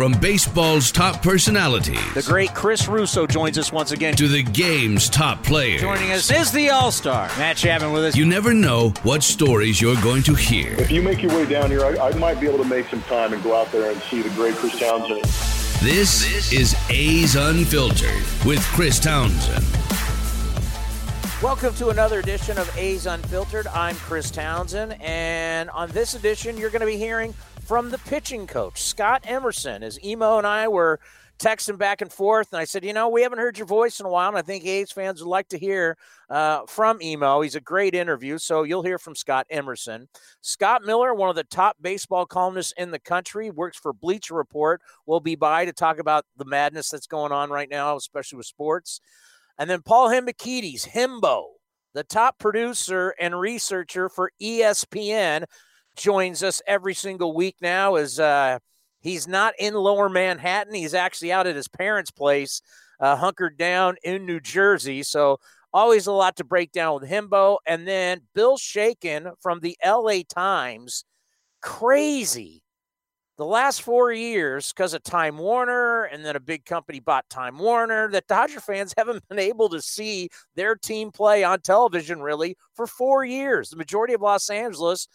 From baseball's top personalities. The great Chris Russo joins us once again. To the game's top players. Joining us is the All Star, Matt Chapman with us. You never know what stories you're going to hear. If you make your way down here, I, I might be able to make some time and go out there and see the great Chris Townsend. This, this is A's Unfiltered with Chris Townsend. Welcome to another edition of A's Unfiltered. I'm Chris Townsend, and on this edition, you're going to be hearing from the pitching coach, Scott Emerson. As Emo and I were texting back and forth, and I said, You know, we haven't heard your voice in a while, and I think A's fans would like to hear uh, from Emo. He's a great interview, so you'll hear from Scott Emerson. Scott Miller, one of the top baseball columnists in the country, works for Bleacher Report, will be by to talk about the madness that's going on right now, especially with sports. And then Paul Hembekides, Hembo, the top producer and researcher for ESPN, joins us every single week now. As uh, he's not in Lower Manhattan, he's actually out at his parents' place, uh, hunkered down in New Jersey. So always a lot to break down with Hembo. And then Bill Shaikin from the LA Times, crazy the last four years, because of Time Warner and then a big company bought Time Warner, that Dodger fans haven't been able to see their team play on television really for four years. The majority of Los Angeles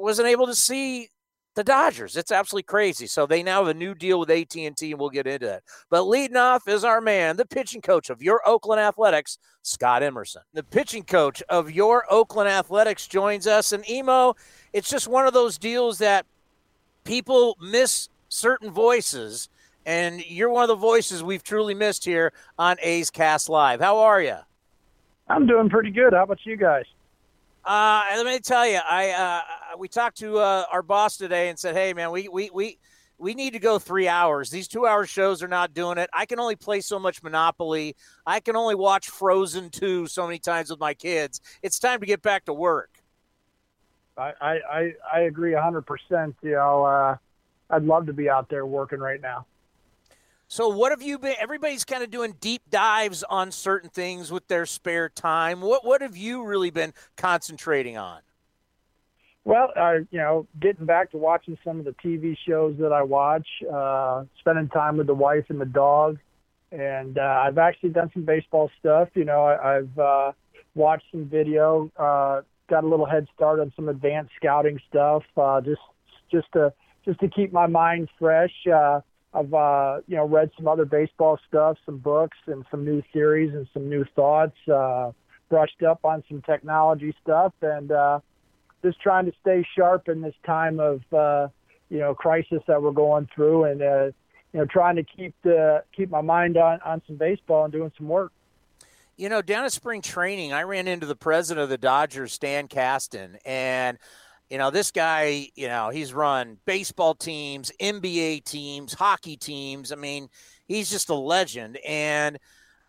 wasn't able to see the Dodgers. It's absolutely crazy. So they now have a new deal with AT&T, and we'll get into that. But leading off is our man, the pitching coach of your Oakland Athletics, Scott Emerson. The pitching coach of your Oakland Athletics joins us. And Emo, it's just one of those deals that people miss certain voices, and you're one of the voices we've truly missed here on A's Cast Live. How are you? I'm doing pretty good. How about you guys? Uh, let me tell you, I uh, we talked to uh, our boss today and said, "Hey, man, we we we." We need to go three hours. These two hour shows are not doing it. I can only play so much Monopoly. I can only watch Frozen 2 so many times with my kids. It's time to get back to work. I, I, I agree 100%. You know, uh, I'd love to be out there working right now. So, what have you been? Everybody's kind of doing deep dives on certain things with their spare time. What what have you really been concentrating on? Well, uh, you know, getting back to watching some of the TV shows that I watch, uh, spending time with the wife and the dog, and uh, I've actually done some baseball stuff. You know, I, I've uh, watched some video, uh, got a little head start on some advanced scouting stuff, uh, just just to just to keep my mind fresh. Uh, I've uh, you know read some other baseball stuff, some books, and some new theories and some new thoughts. Uh, brushed up on some technology stuff, and uh, just trying to stay sharp in this time of uh, you know crisis that we're going through, and uh, you know trying to keep the keep my mind on on some baseball and doing some work. You know, down at spring training, I ran into the president of the Dodgers, Stan Kasten, and you know, this guy, you know, he's run baseball teams, NBA teams, hockey teams. I mean, he's just a legend. And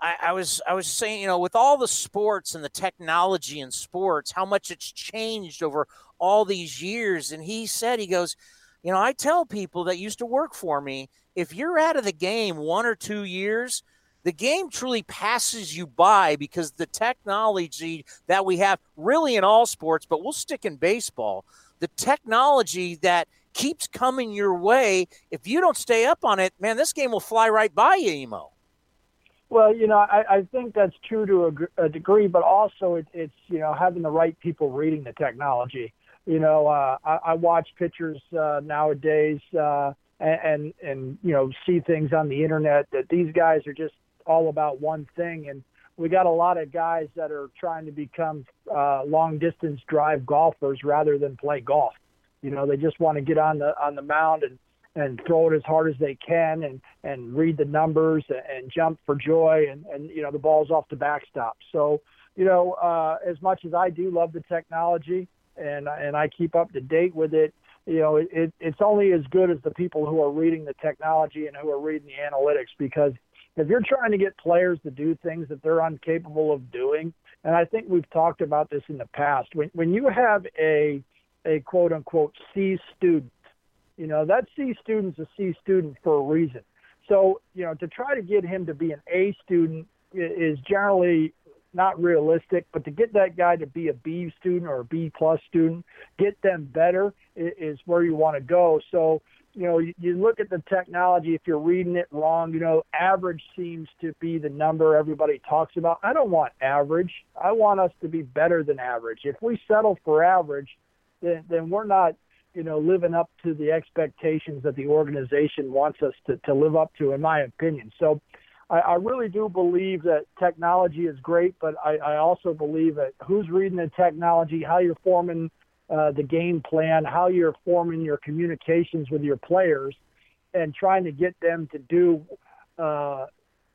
I, I, was I was saying, you know, with all the sports and the technology in sports, how much it's changed over all these years. And he said, he goes, you know, I tell people that used to work for me, if you're out of the game one or two years – the game truly passes you by because the technology that we have really in all sports, but we'll stick in baseball, the technology that keeps coming your way, if you don't stay up on it, man, this game will fly right by you, Emo. Well, you know, I, I think that's true to a, a degree, but also it, it's, you know, having the right people reading the technology. You know, uh, I, I watch pitchers uh, nowadays uh, and, and, and, you know, see things on the internet that these guys are just all about one thing. And we got a lot of guys that are trying to become uh, long distance drive golfers rather than play golf. You know, they just want to get on the on the mound and and throw it as hard as they can and and read the numbers and jump for joy and and you know the ball's off the backstop. So you know uh, as much as I do love the technology and and I keep up to date with it, you know it, it it's only as good as the people who are reading the technology and who are reading the analytics because if you're trying to get players to do things that they're incapable of doing, and I think we've talked about this in the past, when when you have a a quote unquote C student you know, that C student's a C student for a reason. So, you know, to try to get him to be an A student is generally not realistic, but to get that guy to be a B student or a B plus student, get them better is where you want to go. So, you know, you, you look at the technology, if you're reading it wrong, you know, average seems to be the number everybody talks about. I don't want average. I want us to be better than average. If we settle for average, then, then we're not you know, living up to the expectations that the organization wants us to, to live up to, in my opinion. So I, I really do believe that technology is great, but I, I also believe that who's reading the technology, how you're forming uh, the game plan, how you're forming your communications with your players, and trying to get them to do, uh,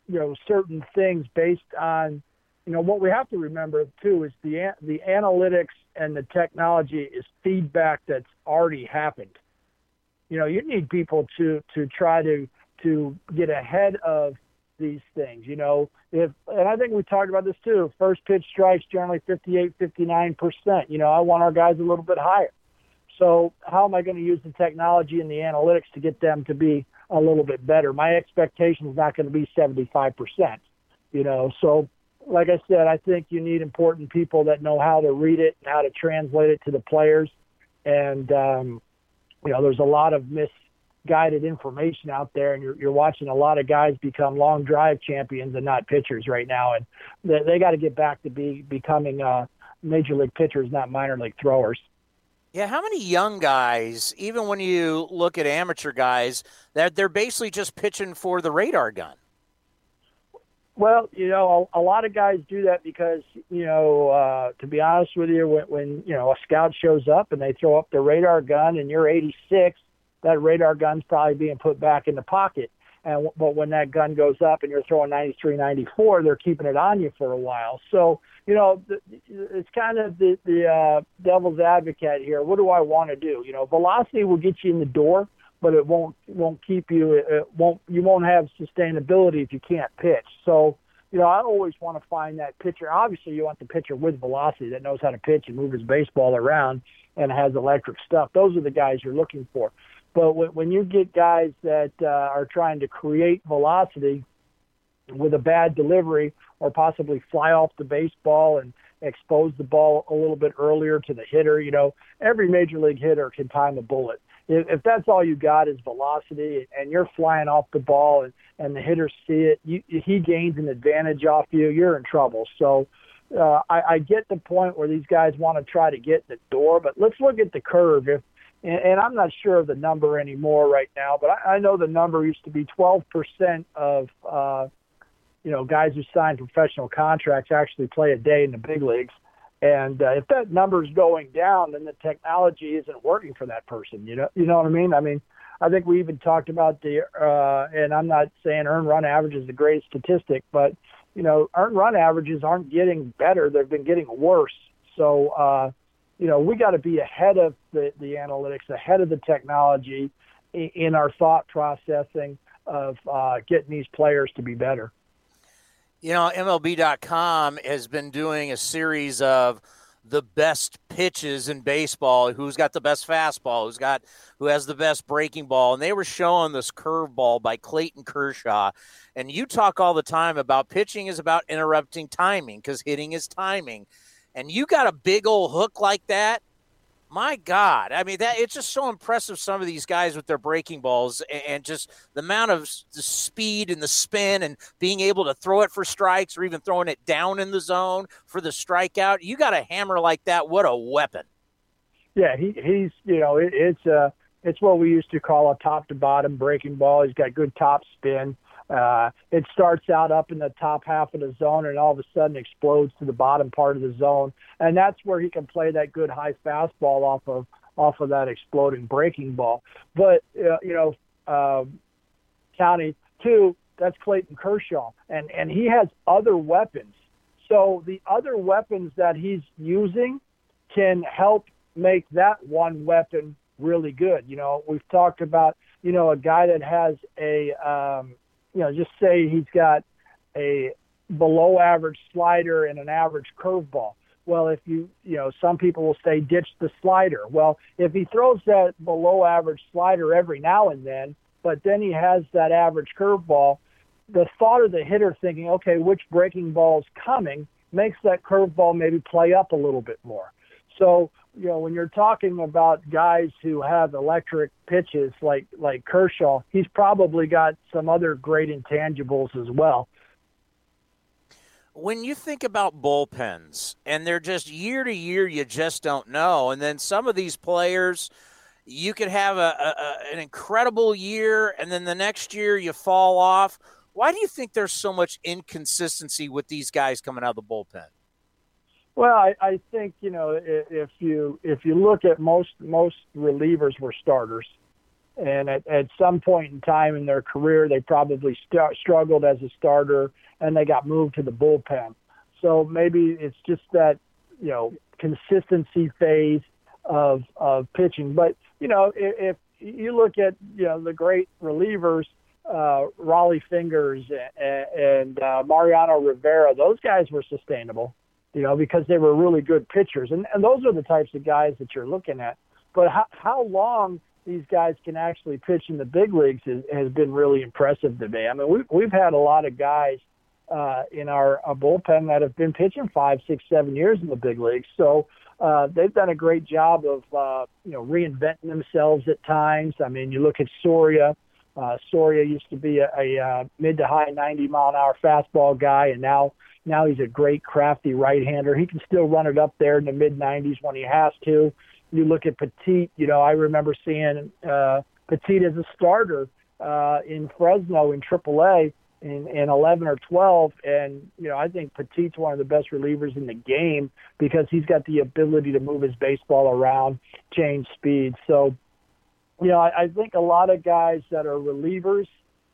you know, certain things based on you know what we have to remember too is the the analytics and the technology is feedback that's already happened. You know, you need people to to try to to get ahead of these things. You know, if and I think we talked about this too. First pitch strikes generally 58, 59 percent. You know, I want our guys a little bit higher. So how am I going to use the technology and the analytics to get them to be a little bit better? My expectation is not going to be 75 percent. You know, so like I said, I think you need important people that know how to read it and how to translate it to the players. And um, you know, there's a lot of misguided information out there, and you're, you're watching a lot of guys become long drive champions and not pitchers right now. And they, they got to get back to be becoming uh, major league pitchers, not minor league throwers. Yeah, how many young guys, even when you look at amateur guys, that they're basically just pitching for the radar gun? Well, you know, a, a lot of guys do that because, you know, uh, to be honest with you, when, when, you know, a scout shows up and they throw up their radar gun and you're 86, that radar gun's probably being put back in the pocket. And but when that gun goes up and you're throwing 93, 94, they're keeping it on you for a while. So you know, it's kind of the the uh, devil's advocate here. What do I want to do? You know, velocity will get you in the door, but it won't won't keep you it won't you won't have sustainability if you can't pitch. So you know, I always want to find that pitcher. Obviously, you want the pitcher with velocity that knows how to pitch and move his baseball around and has electric stuff. Those are the guys you're looking for. But when, when you get guys that uh, are trying to create velocity with a bad delivery or possibly fly off the baseball and expose the ball a little bit earlier to the hitter, you know, every major league hitter can time a bullet if, that's all you got is velocity and you're flying off the ball and, and the hitters see it, you, he gains an advantage off you, you're in trouble. So uh, I, I get the point where these guys want to try to get the door, but let's look at the curve. If and, and I'm not sure of the number anymore right now, but I, I know the number used to be 12% of uh, you know guys who sign professional contracts actually play a day in the big leagues. And uh, if that number is going down, then the technology isn't working for that person. You know, you know what I mean? I mean, I think we even talked about the, uh, and I'm not saying earned run average is the greatest statistic, but you know, earned run averages aren't getting better; they've been getting worse. So, uh, you know, we got to be ahead of the, the analytics, ahead of the technology in, in our thought processing of uh, getting these players to be better. You know, MLB.com has been doing a series of the best pitches in baseball. Who's got the best fastball? Who's got who has the best breaking ball? And they were showing this curveball by Clayton Kershaw. And you talk all the time about pitching is about interrupting timing because hitting is timing. And you got a big old hook like that my God, I mean that it's just so impressive. Some of these guys with their breaking balls and just the amount of the speed and the spin and being able to throw it for strikes or even throwing it down in the zone for the strikeout. You got a hammer like that. What a weapon! Yeah, he, he's you know it, it's uh it's what we used to call a top to bottom breaking ball. He's got good top spin. Uh, it starts out up in the top half of the zone and all of a sudden explodes to the bottom part of the zone, and that's where he can play that good high fastball off of off of that exploding breaking ball. But uh, you know, uh, County. Two, that's Clayton Kershaw, and and he has other weapons. So the other weapons that he's using can help make that one weapon really good. You know, we've talked about you know a guy that has a um, you know just say he's got a below average slider and an average curveball. Well, if you, you know, some people will say ditch the slider. Well, if he throws that below average slider every now and then, but then he has that average curveball, the thought of the hitter thinking, okay, which breaking ball is coming makes that curveball maybe play up a little bit more. So, you know, when you're talking about guys who have electric pitches like like Kershaw, he's probably got some other great intangibles as well when you think about bullpens and they're just year to year, you just don't know. And then some of these players, you could have a, a, an incredible year, and then the next year you fall off. Why do you think there's so much inconsistency with these guys coming out of the bullpen? Well, I, I think you know if you if you look at most most relievers were starters, and at, at some point in time in their career they probably st- struggled as a starter and they got moved to the bullpen. So maybe it's just that you know consistency phase of of pitching. But you know if, if you look at you know the great relievers, uh, Rollie Fingers and, and uh, Mariano Rivera, those guys were sustainable. You know because they were really good pitchers, and and those are the types of guys that you're looking at. But how how long these guys can actually pitch in the big leagues is, has been really impressive to me. I mean, we've we've had a lot of guys uh, in our, our bullpen that have been pitching five, six, seven years in the big leagues. So uh, they've done a great job of uh, you know reinventing themselves at times. I mean, you look at Soria. Uh, Soria used to be a, a uh, mid to high 90 mile an hour fastball guy, and now now he's a great crafty right-hander. He can still run it up there in the mid 90s when he has to. You look at Petit. You know, I remember seeing uh, Petit as a starter uh, in Fresno in AAA in, in 11 or 12. And, you know, I think Petit's one of the best relievers in the game because he's got the ability to move his baseball around, change speed. So, you know, I, I think a lot of guys that are relievers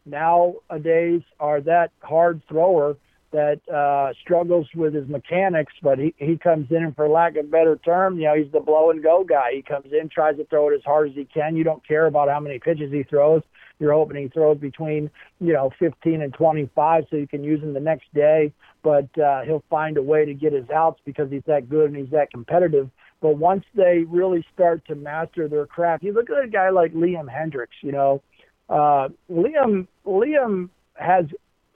nowadays are that hard thrower that uh, struggles with his mechanics, but he, he comes in and for lack of a better term, you know, he's the blow and go guy. He comes in, tries to throw it as hard as he can. You don't care about how many pitches he throws. Your opening throws between, you know, 15 and 25 so you can use him the next day. But uh, he'll find a way to get his outs because he's that good and he's that competitive. But once they really start to master their craft, you look at a guy like Liam Hendriks, you know, uh, Liam, Liam has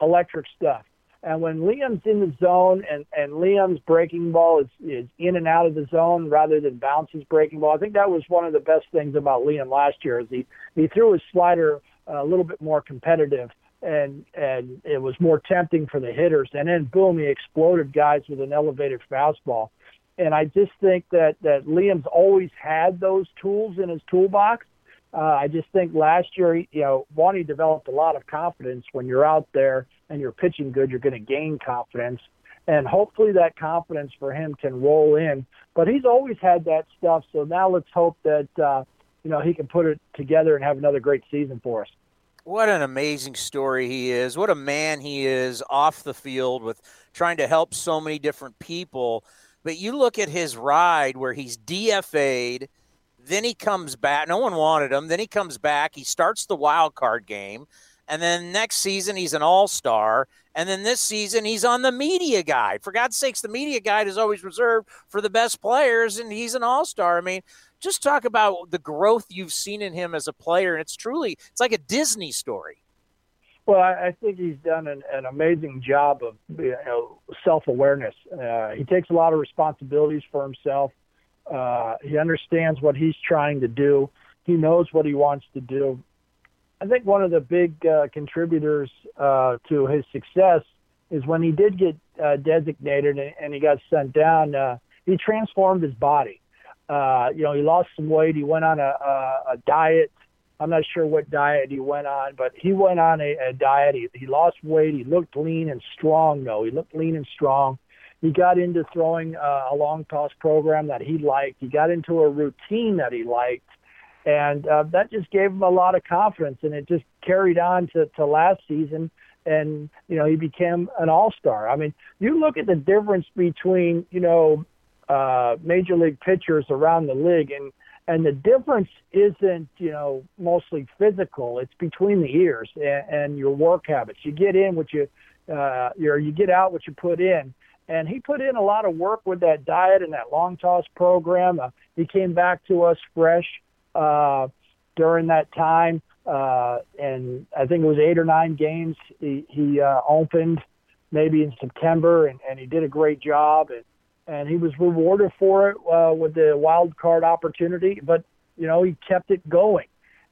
electric stuff. And when Liam's in the zone and, and Liam's breaking ball is, is in and out of the zone rather than bounce his breaking ball, I think that was one of the best things about Liam last year is he, he threw his slider a little bit more competitive and and it was more tempting for the hitters. And then boom, he exploded guys with an elevated fastball. And I just think that that Liam's always had those tools in his toolbox. Uh, I just think last year, you know, one he developed a lot of confidence. When you're out there and you're pitching good, you're going to gain confidence, and hopefully that confidence for him can roll in. But he's always had that stuff. So now let's hope that uh, you know, he can put it together and have another great season for us. What an amazing story he is. What a man he is off the field with trying to help so many different people. But you look at his ride where he's DFA'd, then he comes back. No one wanted him. Then he comes back. He starts the wild card game. And then next season, he's an all star. And then this season, he's on the media guide. For God's sakes, the media guide is always reserved for the best players, and he's an all star. I mean, just talk about the growth you've seen in him as a player. And it's truly, it's like a Disney story. Well, I think he's done an, an amazing job of you know, self awareness. Uh, he takes a lot of responsibilities for himself. Uh, he understands what he's trying to do. He knows what he wants to do. I think one of the big uh, contributors uh, to his success is when he did get uh, designated and, and he got sent down. Uh, he transformed his body. Uh, you know, he lost some weight. He went on a, a, a diet. I'm not sure what diet he went on, but he went on a, a diet. He, he lost weight. He looked lean and strong, though. He looked lean and strong. He got into throwing uh, a long toss program that he liked. He got into a routine that he liked. And uh, that just gave him a lot of confidence, and it just carried on to, to last season. And you know, he became an all-star. I mean, you look at the difference between you know uh, major league pitchers around the league, and and the difference isn't you know mostly physical. It's between the ears and, and your work habits. You get in what you uh, you you get out what you put in. And he put in a lot of work with that diet and that long toss program. Uh, he came back to us fresh uh, during that time, uh, and I think it was eight or nine games he, he uh, opened maybe in September, and, and he did a great job, and, and he was rewarded for it uh, with the wild card opportunity. But you know, he kept it going,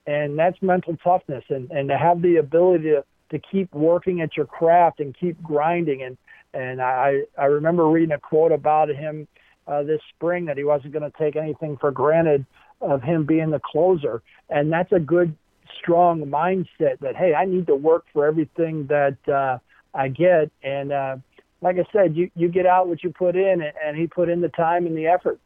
and that's mental toughness, and and to have the ability to to keep working at your craft and keep grinding. And and I I remember reading a quote about him uh, this spring that he wasn't going to take anything for granted of him being the closer, and that's a good strong mindset that hey I need to work for everything that uh, I get and. Uh, like I said, you, you get out what you put in, and he put in the time and the effort.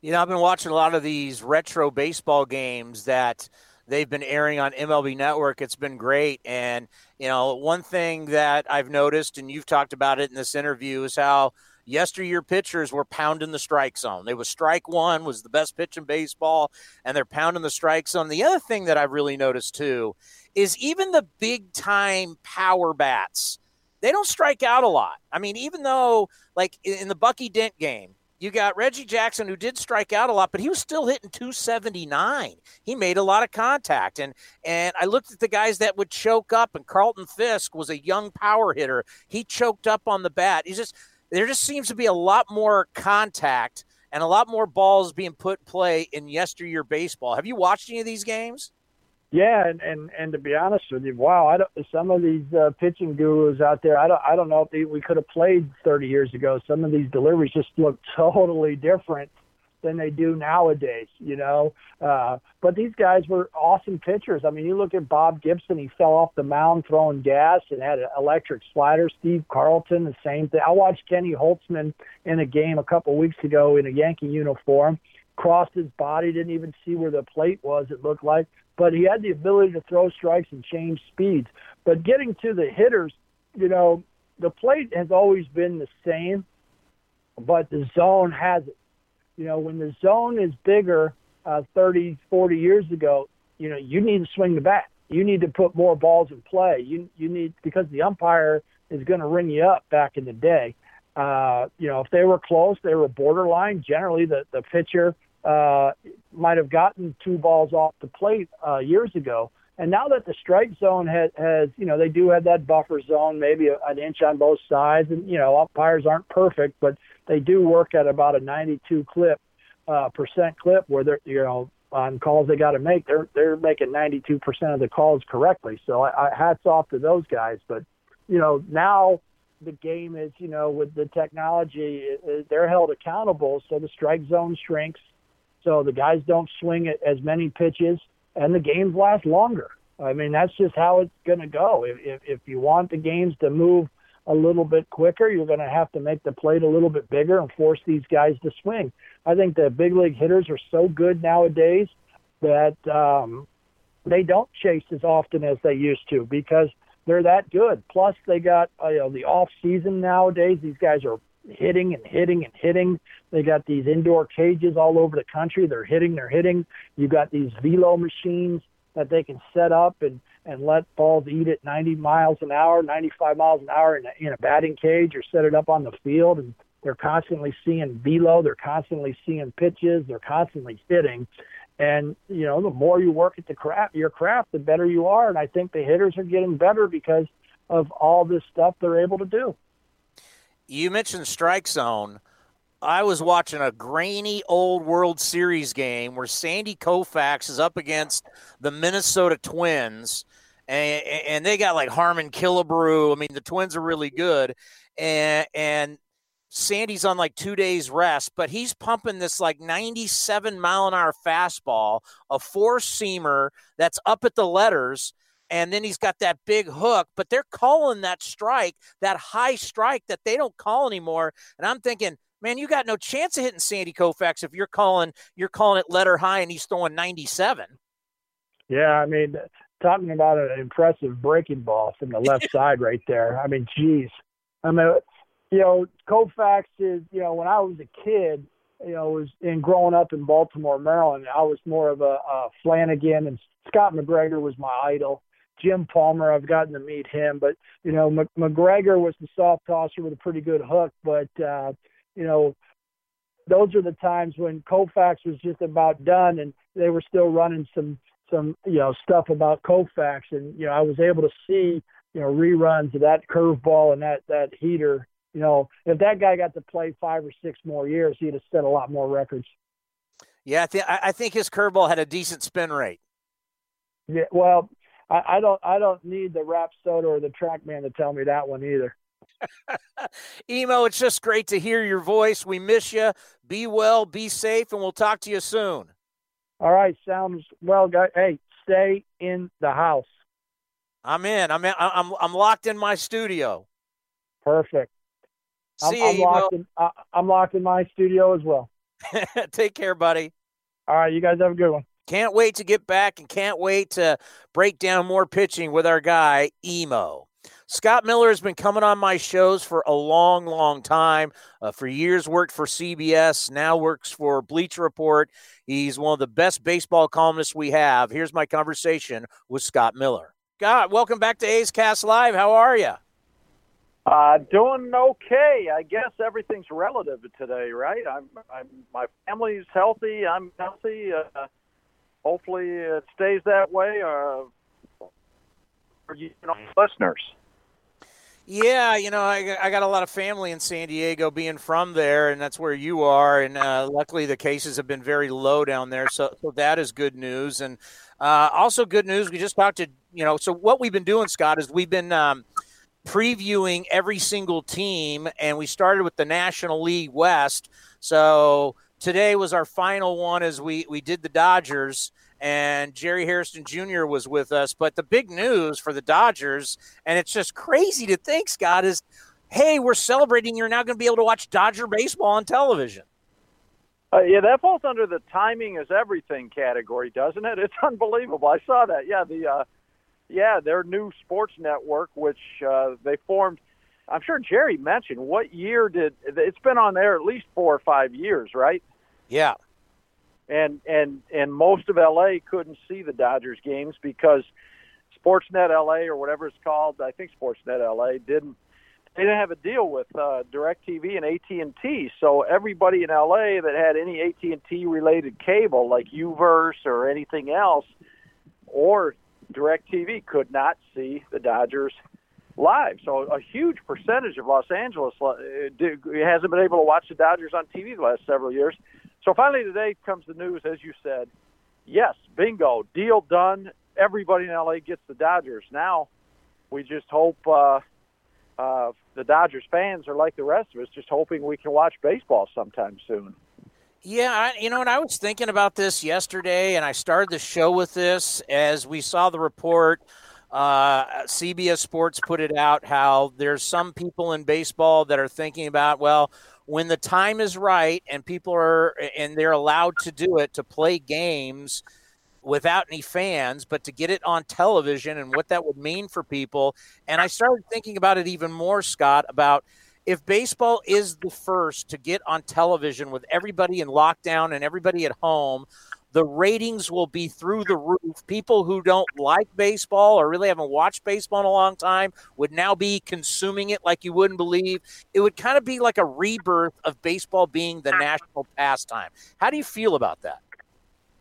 You know, I've been watching a lot of these retro baseball games that they've been airing on MLB Network. It's been great. And, you know, one thing that I've noticed, and you've talked about it in this interview, is how yesteryear pitchers were pounding the strike zone. They was strike one was the best pitch in baseball, and they're pounding the strike zone. The other thing that I've really noticed too is even the big time power bats, they don't strike out a lot. I mean, even though like in the Bucky Dent game, you got Reggie Jackson, who did strike out a lot, but he was still hitting 279. He made a lot of contact, and and I looked at the guys that would choke up, and Carlton Fisk was a young power hitter. He choked up on the bat. He just there just seems to be a lot more contact and a lot more balls being put in play in yesteryear baseball. Have you watched any of these games? Yeah, and, and and to be honest with you, wow, I don't, some of these uh, pitching gurus out there, I don't I don't know if they, we could have played 30 years ago. Some of these deliveries just look totally different than they do nowadays, you know. Uh, but these guys were awesome pitchers. I mean, you look at Bob Gibson; he fell off the mound throwing gas and had an electric slider. Steve Carlton, the same thing. I watched Kenny Holtzman in a game a couple weeks ago in a Yankee uniform crossed his body, didn't even see where the plate was, it looked like. But he had the ability to throw strikes and change speeds. But getting to the hitters, you know, the plate has always been the same, but the zone has it. You know, when the zone is bigger uh, 30, 40 years ago, you know, you need to swing the bat. You need to put more balls in play. You you need because the umpire is going to ring you up back in the day. Uh, you know, if they were close, they were borderline. Generally, the the pitcher uh, might have gotten two balls off the plate uh, years ago. And now that the strike zone has, has, you know, they do have that buffer zone, maybe an inch on both sides, and you know, umpires aren't perfect, but they do work at about a 92 clip uh, percent clip where they're, you know, on calls they got to make, they're they're making 92 percent of the calls correctly. So I, I hats off to those guys. But you know, now the game is, you know, with the technology, they're held accountable, so the strike zone shrinks so the guys don't swing as many pitches, and the games last longer. I mean, that's just how it's going to go. If, if, if you want the games to move a little bit quicker, you're going to have to make the plate a little bit bigger and force these guys to swing. I think the big league hitters are so good nowadays that um, they don't chase as often as they used to because they're that good. Plus, they got uh, you know the off season nowadays. These guys are hitting and hitting and hitting. They got these indoor cages all over the country. They're hitting, they're hitting. You got these velo machines that they can set up and and let balls eat at 90 miles an hour, 95 miles an hour in a, in a batting cage, or set it up on the field. And they're constantly seeing velo. They're constantly seeing pitches. They're constantly hitting. And you know, the more you work at the craft, your craft, the better you are. And I think the hitters are getting better because of all this stuff they're able to do you mentioned strike zone. I was watching a grainy old World Series game where Sandy Koufax is up against the Minnesota Twins, and, and they got like Harmon Killebrew. I mean, the Twins are really good, and and Sandy's on like two days rest, but he's pumping this like 97 mile an hour fastball, a four seamer that's up at the letters and then he's got that big hook, but they're calling that strike, that high strike that they don't call anymore. And I'm thinking, man, you got no chance of hitting Sandy Koufax if you're calling you're calling it letter high and he's throwing 97. Yeah, I mean, talking about an impressive breaking ball from the left side right there. I mean, geez. I mean, you know, Koufax is, you know, when I was a kid, you know, was in growing up in Baltimore, Maryland, I was more of a, a Flanagan and Scott McGregor was my idol. Jim Palmer, I've gotten to meet him, but you know, McGregor was the soft tosser with a pretty good hook, but uh, you know, those are the times when Koufax was just about done, and they were still running some some you know stuff about Koufax, and you know, I was able to see you know reruns of that curveball and that that heater you know, if that guy got to play five or six more years, he'd have set a lot more records. Yeah, I think I think his curveball had a decent spin rate. Yeah, well, I, I don't I don't need the Rapsodo or the TrackMan to tell me that one either. Emo, it's just great to hear your voice. We miss you. Be well, be safe, and we'll talk to you soon. All right, sounds well, guys. Hey, stay in the house. I'm in. I'm in. I'm I'm locked in my studio. Perfect. See I'm, you, I'm locked in. I, I'm locked in my studio as well. Take care, buddy. All right, you guys have a good one. Can't wait to get back and can't wait to break down more pitching with our guy, Emo. Scott Miller has been coming on my shows for a long, long time. Uh, for years, worked for CBS, now works for Bleacher Report. He's one of the best baseball columnists we have. Here's my conversation with Scott Miller. Scott, welcome back to A's Cast Live. How are you? Uh, doing okay. I guess everything's relative today, right? I'm, I'm my family's healthy. I'm healthy. Uh, hopefully, it stays that way. Uh, for you know, listeners. Yeah, you know, I, I got a lot of family in San Diego, being from there, and that's where you are. And uh, luckily, the cases have been very low down there, so so that is good news. And uh, also good news, we just talked to you know. So what we've been doing, Scott, is we've been um, previewing every single team, and we started with the National League West. So today was our final one as we we did the Dodgers, and Jerry Hairston Jr. was with us. But the big news for the Dodgers, and it's just crazy to think, Scott, is hey, we're celebrating. You're now going to be able to watch Dodger baseball on television. Uh, yeah, that falls under the timing is everything category, doesn't it? It's unbelievable. I saw that. Yeah, the uh, yeah, their new sports network, which uh, they formed. I'm sure Jerry mentioned what year did it's been on there at least four or five years, right? Yeah. And and and most of LA couldn't see the Dodgers games because Sportsnet LA or whatever it's called, I think Sportsnet LA didn't they didn't have a deal with uh, DirecTV and AT&T, so everybody in LA that had any AT&T related cable like UVerse or anything else or DirecTV could not see the Dodgers live. So a huge percentage of Los Angeles uh, hasn't been able to watch the Dodgers on TV the last several years. So finally today comes the news, as you said. Yes, bingo, deal done. Everybody in LA gets the Dodgers. Now we just hope uh, uh, the Dodgers fans are like the rest of us, just hoping we can watch baseball sometime soon. Yeah, I, you know, and I was thinking about this yesterday, and I started the show with this as we saw the report. Uh, CBS Sports put it out how there's some people in baseball that are thinking about, well, when the time is right and people are and they're allowed to do it to play games without any fans, but to get it on television and what that would mean for people. And I started thinking about it even more, Scott, about if baseball is the first to get on television with everybody in lockdown and everybody at home, the ratings will be through the roof. People who don't like baseball or really haven't watched baseball in a long time would now be consuming it like you wouldn't believe. It would kind of be like a rebirth of baseball being the national pastime. How do you feel about that?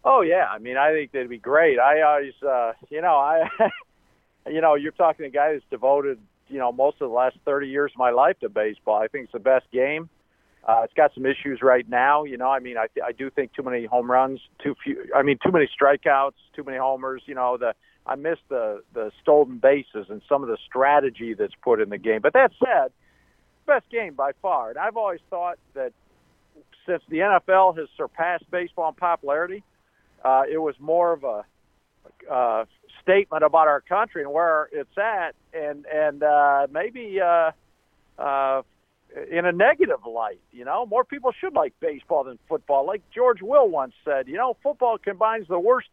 Oh yeah, I mean, I think that'd be great. I always, uh, you know, I, you know, you're talking to a guy who's devoted you know most of the last 30 years of my life to baseball. I think it's the best game. Uh, it's got some issues right now. You know, I mean, I, I do think too many home runs, too few. I mean, too many strikeouts, too many homers. You know, the I miss the the stolen bases and some of the strategy that's put in the game. But that said, best game by far. And I've always thought that since the NFL has surpassed baseball in popularity, uh, it was more of a uh, statement about our country and where it's at, and and uh, maybe uh, uh, in a negative light. You know, more people should like baseball than football. Like George Will once said, you know, football combines the worst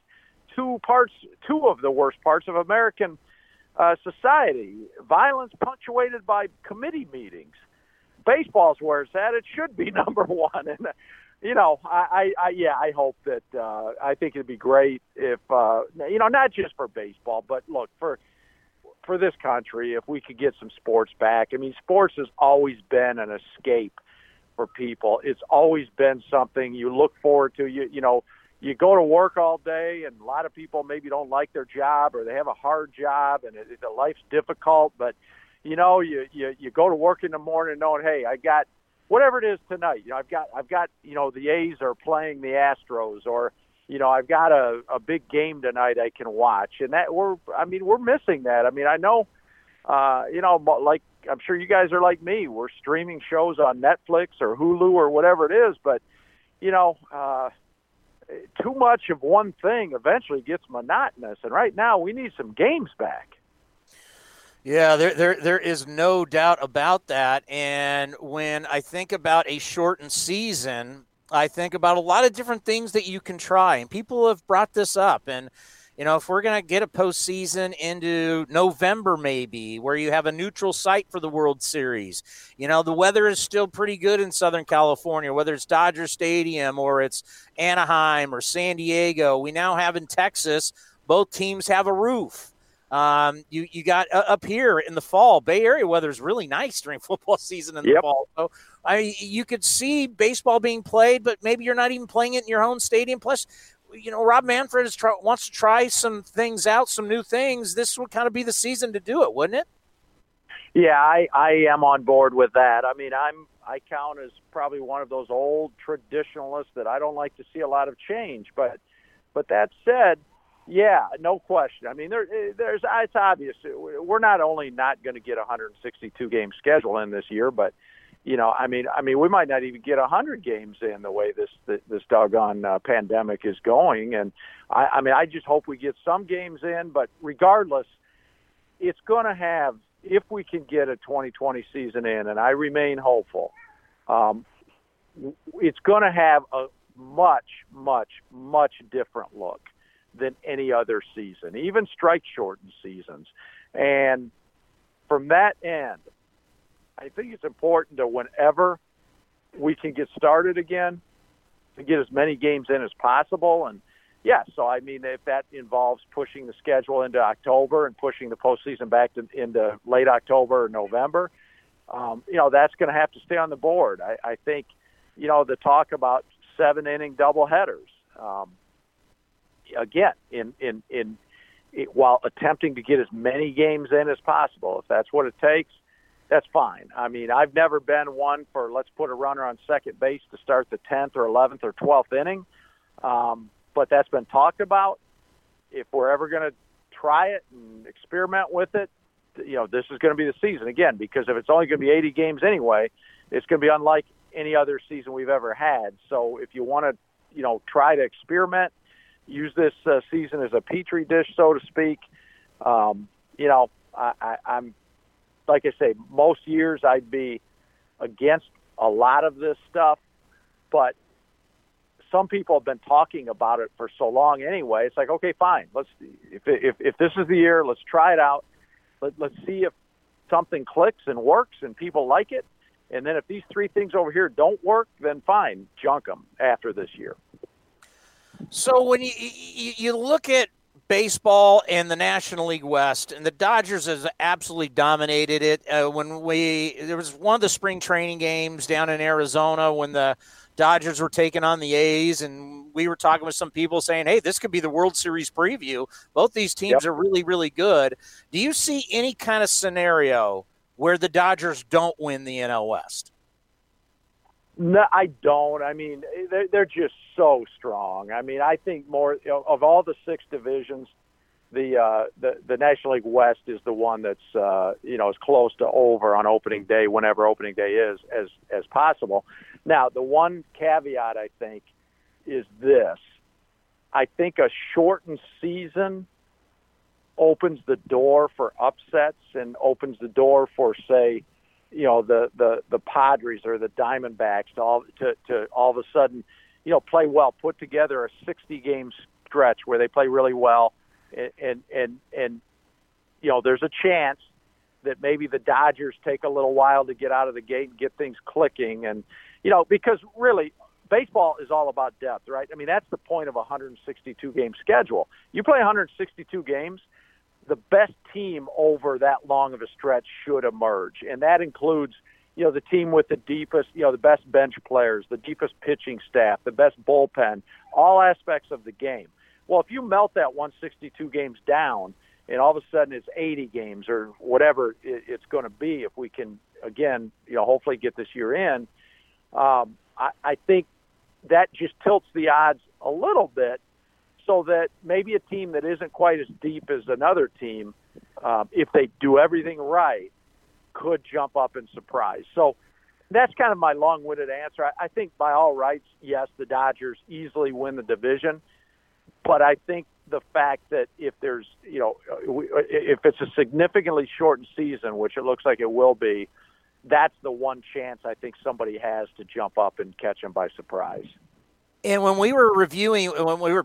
two parts, two of the worst parts of American uh, society: violence punctuated by committee meetings. Baseball's where it's at. It should be number one. And you know, I, I, I yeah, I hope that uh, I think it'd be great if uh, you know, not just for baseball, but look for for this country if we could get some sports back. I mean, sports has always been an escape for people. It's always been something you look forward to. You you know, you go to work all day, and a lot of people maybe don't like their job or they have a hard job and it, the life's difficult. But you know, you you you go to work in the morning knowing, hey, I got whatever it is tonight. You know, I've got I've got you know the A's are playing the Astros, or you know I've got a a big game tonight I can watch, and that we're I mean we're missing that. I mean I know, uh, you know, like I'm sure you guys are like me. We're streaming shows on Netflix or Hulu or whatever it is, but you know. uh too much of one thing eventually gets monotonous and right now we need some games back yeah, there, there, there is no doubt about that. And when I think about a shortened season, I think about a lot of different things that you can try. And people have brought this up. And, you know, if we're going to get a postseason into November, maybe, where you have a neutral site for the World Series, you know, the weather is still pretty good in Southern California, whether it's Dodger Stadium or it's Anaheim or San Diego. We now have in Texas, both teams have a roof. Um, you you got uh, up here in the fall, Bay Area weather is really nice during football season in yep. the fall. So I you could see baseball being played, but maybe you're not even playing it in your home stadium. Plus, you know, Rob Manfred is try, wants to try some things out, some new things. This would kind of be the season to do it, wouldn't it? Yeah, I I am on board with that. I mean, I'm I count as probably one of those old traditionalists that I don't like to see a lot of change. But but that said yeah, no question. I mean, there, there's it's obvious we're not only not going to get a 162 game schedule in this year, but you know, I mean, I mean, we might not even get 100 games in the way this this doggone uh, pandemic is going. And I, I mean, I just hope we get some games in. But regardless, it's going to have if we can get a 2020 season in, and I remain hopeful. Um, it's going to have a much, much, much different look than any other season, even strike shortened seasons. And from that end, I think it's important to whenever we can get started again, to get as many games in as possible. And yeah, so I mean, if that involves pushing the schedule into October and pushing the postseason back to, into late October or November, um, you know, that's going to have to stay on the board. I, I think, you know, the talk about seven inning double headers. Um, again in in in it, while attempting to get as many games in as possible. If that's what it takes, that's fine. I mean, I've never been one for let's put a runner on second base to start the 10th or 11th or 12th inning, um, but that's been talked about. If we're ever going to try it and experiment with it, you know, this is going to be the season again because if it's only going to be 80 games anyway, it's going to be unlike any other season we've ever had. So if you want to, you know, try to experiment use this uh, season as a petri dish, so to speak. Um, you know, I, I, I'm like I say, most years I'd be against a lot of this stuff, but some people have been talking about it for so long anyway. It's like, okay, fine. Let's if if if this is the year, let's try it out. Let, let's see if something clicks and works and people like it. And then if these three things over here don't work, then fine, junk them after this year. So when you, you, you look at baseball and the National League West, and the Dodgers has absolutely dominated it. Uh, when we there was one of the spring training games down in Arizona when the Dodgers were taking on the A's, and we were talking with some people saying, "Hey, this could be the World Series preview." Both these teams yep. are really, really good. Do you see any kind of scenario where the Dodgers don't win the NL West? No, I don't. I mean, they're, they're just so strong. I mean, I think more you know, of all the six divisions, the uh, the the National League West is the one that's uh, you know as close to over on opening day, whenever opening day is, as as possible. Now, the one caveat I think is this: I think a shortened season opens the door for upsets and opens the door for say you know the the the Padres or the Diamondbacks to all to to all of a sudden you know play well, put together a 60 game stretch where they play really well, and and and, and you know there's a chance that maybe the Dodgers take a little while to get out of the gate and get things clicking, and you know because really baseball is all about depth, right? I mean that's the point of a 162 game schedule. You play 162 games the best team over that long of a stretch should emerge, and that includes you know the team with the deepest, you know, the best bench players, the deepest pitching staff, the best bullpen, all aspects of the game. Well, if you melt that 162 games down, and all of a sudden it's 80 games or whatever it's going to be, if we can again, you know, hopefully get this year in, um, I, I think that just tilts the odds a little bit so that maybe a team that isn't quite as deep as another team, um, if they do everything right, could jump up and surprise. So that's kind of my long-winded answer. I, I think by all rights, yes, the Dodgers easily win the division, but I think the fact that if there's, you know, if it's a significantly shortened season, which it looks like it will be, that's the one chance I think somebody has to jump up and catch them by surprise. And when we were reviewing, uh, when we were,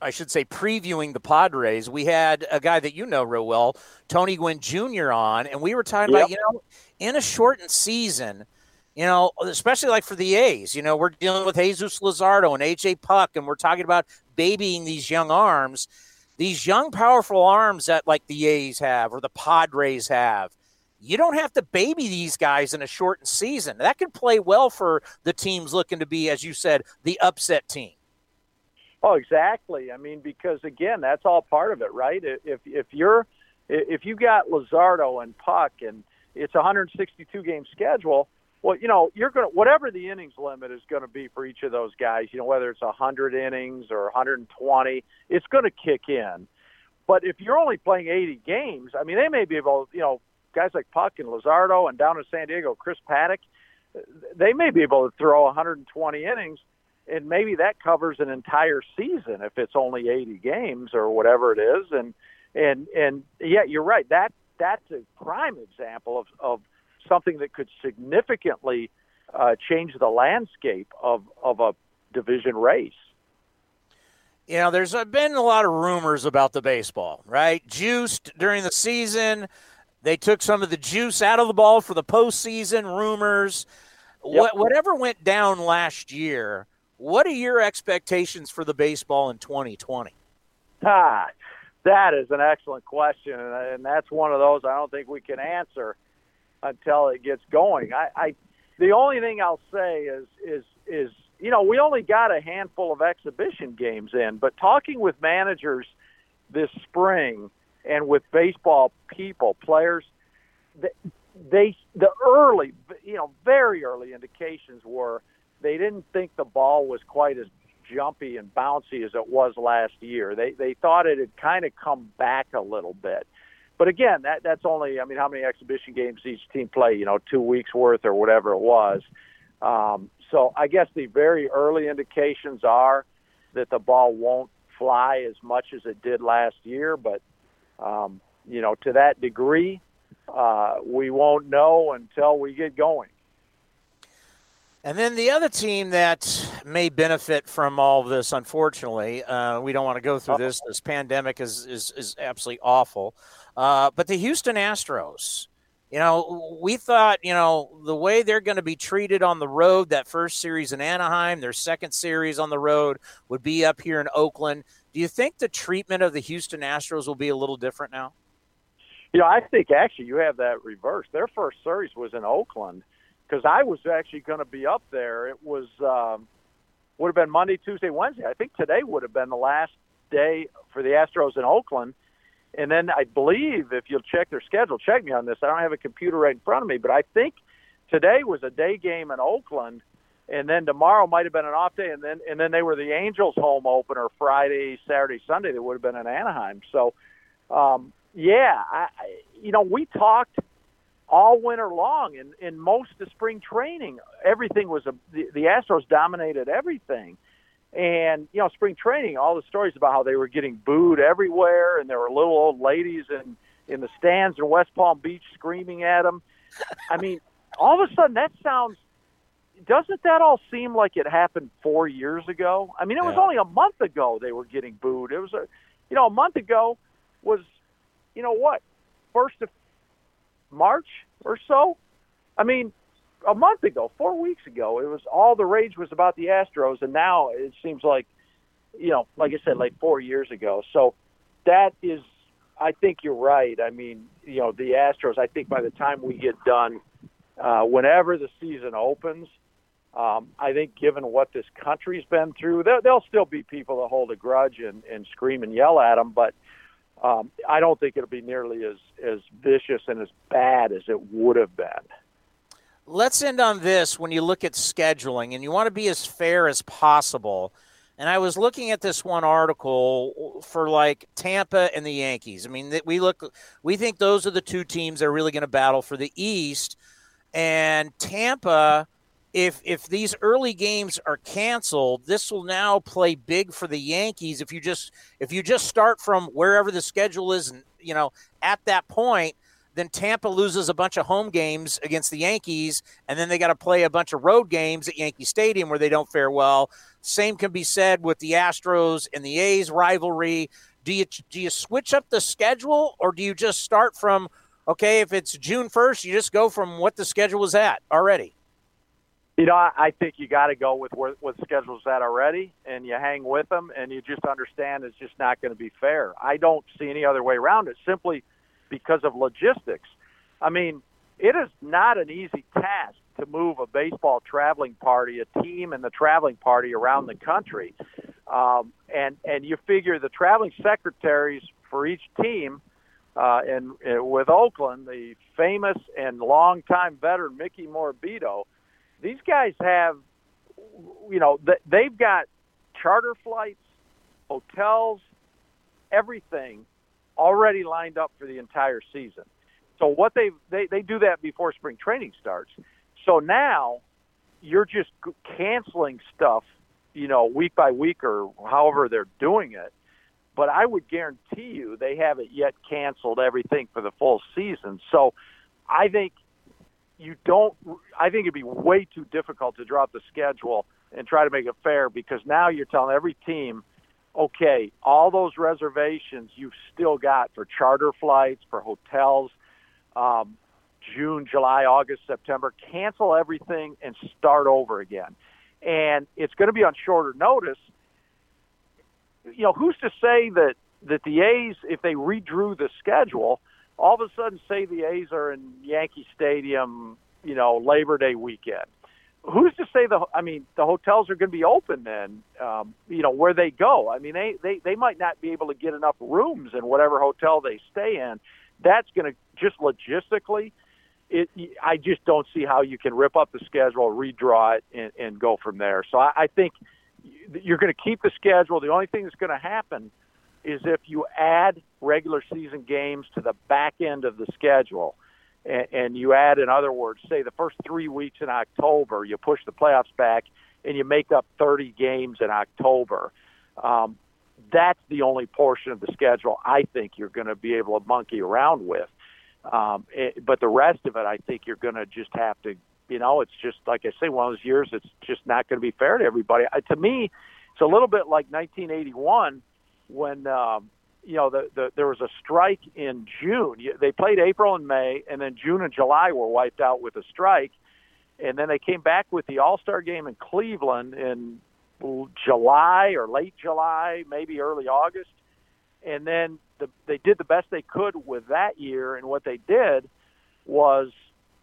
I should say, previewing the Padres, we had a guy that you know real well, Tony Gwynn Jr. on, and we were talking yep. about, you know, in a shortened season, you know, especially like for the A's, you know, we're dealing with Jesus Luzardo and AJ Puk, and we're talking about babying these young arms, these young, powerful arms that like the A's have or the Padres have you don't have to baby these guys in a shortened season. That can play well for the teams looking to be, as you said, the upset team. Oh, exactly. I mean, because again, that's all part of it, right? If if you're if you got Luzardo and Puk and it's a 162 game schedule, well, you know, you're going to whatever the innings limit is going to be for each of those guys, you know, whether it's 100 innings or 120, it's going to kick in. But if you're only playing 80 games, I mean, they may be able, you know, guys like Puk and Luzardo and down in San Diego, Chris Paddack, they may be able to throw 120 innings, and maybe that covers an entire season if it's only 80 games or whatever it is. And and and yeah, you're right. That that's a prime example of of something that could significantly uh, change the landscape of of a division race. You know, there's been a lot of rumors about the baseball, right? Juiced during the season. They took some of the juice out of the ball for the postseason rumors. Yep. What, whatever went down last year, what are your expectations for the baseball in 2020? Ah, that is an excellent question, and that's one of those I don't think we can answer until it gets going. I, I the only thing I'll say is is is you know we only got a handful of exhibition games in, but talking with managers this spring and with baseball people, players, they, they the early, you know, very early indications were they didn't think the ball was quite as jumpy and bouncy as it was last year. They they thought it had kind of come back a little bit. But again, that that's only I mean how many exhibition games each team play, you know, 2 weeks worth or whatever it was. Um, so I guess the very early indications are that the ball won't fly as much as it did last year, but um, you know, to that degree, uh, we won't know until we get going. And then the other team that may benefit from all of this, unfortunately, uh, we don't want to go through this. This pandemic is is, is absolutely awful. Uh, but the Houston Astros, you know, we thought, you know, the way they're going to be treated on the road, that first series in Anaheim, their second series on the road would be up here in Oakland. Do you think the treatment of the Houston Astros will be a little different now? You know, I think actually you have that reversed. Their first series was in Oakland because I was actually going to be up there. It was um, would have been Monday, Tuesday, Wednesday. I think today would have been the last day for the Astros in Oakland. And then I believe if you'll check their schedule, check me on this. I don't have a computer right in front of me, but I think today was a day game in Oakland and then tomorrow might have been an off day, and then and then they were the Angels' home opener Friday, Saturday, Sunday. They would have been in Anaheim. So, um, yeah, I, you know, we talked all winter long, and in most of spring training, everything was a the, the Astros dominated everything. And you know, spring training, all the stories about how they were getting booed everywhere, and there were little old ladies in in the stands in West Palm Beach screaming at them. I mean, all of a sudden that sounds doesn't that all seem like it happened four years ago? I mean, it was Yeah. only a month ago they were getting booed. It was a, you know, a month ago was, you know what, first of March or so. I mean, a month ago, four weeks ago, it was all the rage was about the Astros, and now it seems like, you know, like I said, like four years ago. So that is, I think you're right. I mean, you know, the Astros. I think by the time we get done, uh, whenever the season opens, um, I think given what this country's been through, there, there'll still be people that hold a grudge and, and scream and yell at them, but um, I don't think it'll be nearly as as vicious and as bad as it would have been. Let's end on this when you look at scheduling and you want to be as fair as possible. And I was looking at this one article for like Tampa and the Yankees. I mean, we look, we think those are the two teams that are really going to battle for the East. And Tampa, if if these early games are canceled, this will now play big for the Yankees. If you just if you just start from wherever the schedule is, you know at that point, then Tampa loses a bunch of home games against the Yankees, and then they got to play a bunch of road games at Yankee Stadium where they don't fare well. Same can be said with the Astros and the A's rivalry. Do you do you switch up the schedule, or do you just start from okay? If it's June first, you just go from what the schedule was at already. You know, I, think you got to go with where what schedule's at already, and you hang with them, and you just understand it's just not going to be fair. I don't see any other way around it. Simply because of logistics. I mean, it is not an easy task to move a baseball traveling party, a team and the traveling party around the country. Um, and and you figure the traveling secretaries for each team, uh, and, and with Oakland, the famous and longtime veteran Mickey Morabito, these guys have, you know, th- they've got charter flights, hotels, everything already lined up for the entire season. So what they they they do that before spring training starts. So now you're just canceling stuff, you know, week by week or however they're doing it. But I would guarantee you they haven't yet canceled everything for the full season. So I think you don't. I think it'd be way too difficult to drop the schedule and try to make it fair because now you're telling every team okay, all those reservations you've still got for charter flights, for hotels, um, June, July, August, September, cancel everything and start over again. And it's going to be on shorter notice. You know, who's to say that, that the A's, if they redrew the schedule, all of a sudden say the A's are in Yankee Stadium, you know, Labor Day weekend? who's to say the I mean the hotels are going to be open then? Um, you know where they go. I mean they they they might not be able to get enough rooms in whatever hotel they stay in. That's going to just logistically. It, I just don't see how you can rip up the schedule, redraw it, and, and go from there. So I, I think you're going to keep the schedule. The only thing that's going to happen is if you add regular season games to the back end of the schedule and, and you add, in other words, say the first three weeks in October, you push the playoffs back and you make up 30 games in October. Um, that's the only portion of the schedule I think you're going to be able to monkey around with. Um, it, but the rest of it, I think you're going to just have to, you know, it's just like I say, one of those years. It's just not going to be fair to everybody. Uh, to me, it's a little bit like 1981 when um, you know, the, the, there was a strike in June. They played April and May, and then June and July were wiped out with a strike. And then they came back with the All Star game in Cleveland in July or late July, maybe early August. And then the, they did the best they could with that year. And what they did was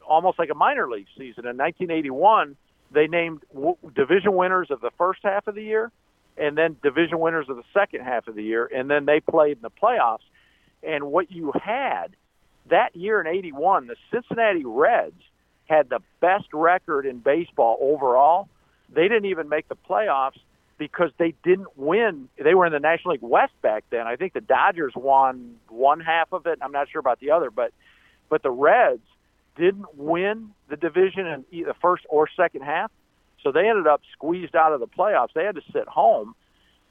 almost like a minor league season. In 1981, they named w- division winners of the first half of the year and then division winners of the second half of the year, and then they played in the playoffs. And what you had that year in 81, the Cincinnati Reds had the best record in baseball overall. They didn't even make the playoffs because they didn't win. They were in the National League West back then. I think the Dodgers won one half of it. I'm not sure about the other, but but the Reds didn't win the division in the first or second half. So they ended up squeezed out of the playoffs. They had to sit home,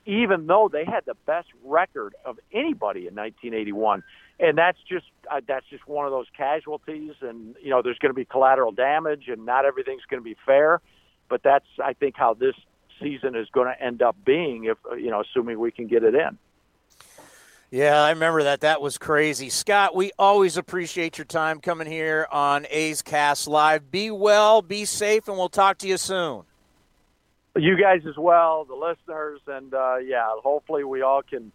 even though they had the best record of anybody in 1981. and that's just uh, that's just one of those casualties, and you know there's going to be collateral damage, and not everything's going to be fair, but that's I think how this season is going to end up being if you know assuming we can get it in. Yeah, I remember that. That was crazy. Scott, we always appreciate your time coming here on A's Cast Live. Be well, be safe, and we'll talk to you soon. You guys as well, the listeners, and uh, yeah, hopefully we all can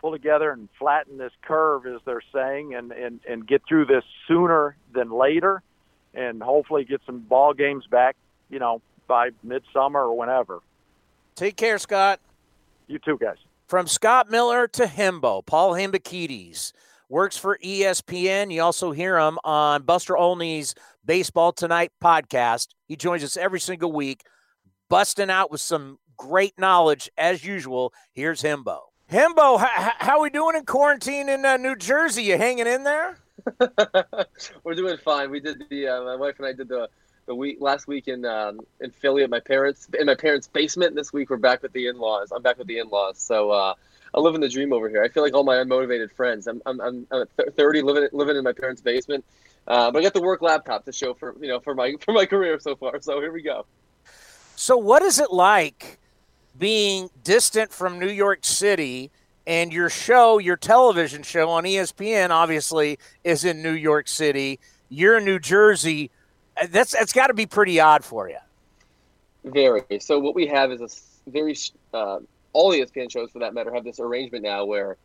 pull together and flatten this curve, as they're saying, and, and, and get through this sooner than later, and hopefully get some ball games back, you know, by midsummer or whenever. Take care, Scott. You too, guys. From Scott Miller to Hembo, Paul Hembekides works for ESPN. You also hear him on Buster Olney's Baseball Tonight podcast. He joins us every single week, busting out with some great knowledge as usual. Here's Hembo. Hembo, how, how we doing in quarantine in uh, New Jersey? You hanging in there? We're doing fine. We did the uh, my wife and I did the the week last week in um, in Philly at my parents in my parents' basement. This week we're back with the in laws. I'm back with the in laws. So uh, I'm living the dream over here. I feel like all my unmotivated friends. I'm I'm, I'm, I'm 30, living living in my parents' basement. Uh, but I got the work laptop to show for you know for my for my career so far. So here we go. So what is it like being distant from New York City? And your show, your television show on ESPN, obviously, is in New York City. You're in New Jersey that's that's got to be pretty odd for you. Very. So what we have is a very uh, all ESPN shows, for that matter, have this arrangement now where,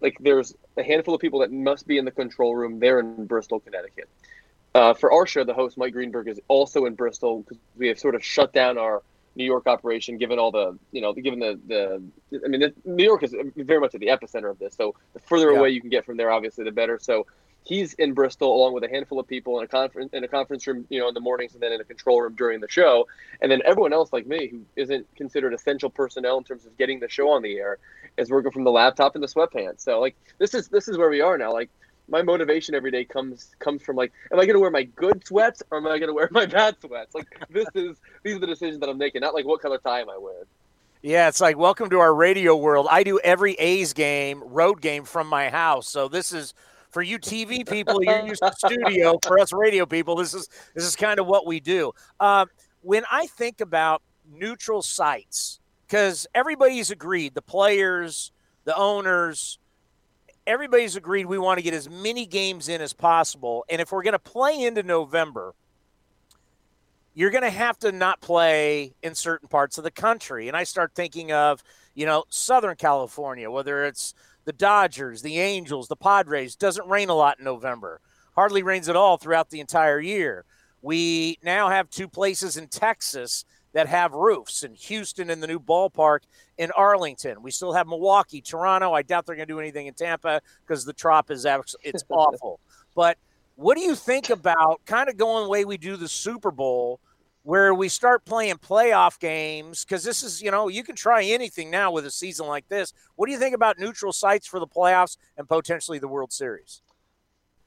like, there's a handful of people that must be in the control room. They're in Bristol, Connecticut. Uh, for our show, the host Mike Greenberg is also in Bristol because we have sort of shut down our New York operation, given all the you know, given the the. I mean, New York is very much at the epicenter of this. So the further yeah. away you can get from there, obviously, the better. So he's in Bristol along with a handful of people in a conference in a conference room, you know, in the mornings and then in a control room during the show. And then everyone else like me who isn't considered essential personnel in terms of getting the show on the air is working from the laptop and the sweatpants. So like this is this is where we are now. Like my motivation every day comes comes from like am I going to wear my good sweats or am I going to wear my bad sweats? Like this is these are the decisions that I'm making, not like what color tie am I wearing. Yeah, it's like welcome to our radio world. I do every A's game, road game from my house. So this is for you TV people, you're used to studio. For us radio people, this is this is kind of what we do. Um, when I think about neutral sites, because everybody's agreed, the players, the owners, everybody's agreed we want to get as many games in as possible. And if we're going to play into November, you're going to have to not play in certain parts of the country. And I start thinking of, you know, Southern California, whether it's the Dodgers, the Angels, the Padres. Doesn't rain a lot in November. Hardly rains at all throughout the entire year. We now have two places in Texas that have roofs in Houston and the new ballpark in Arlington. We still have Milwaukee, Toronto. I doubt they're going to do anything in Tampa because the trop is it's awful. But what do you think about kind of going the way we do the Super Bowl – where we start playing playoff games because this is you know you can try anything now with a season like this. What do you think about neutral sites for the playoffs and potentially the world series?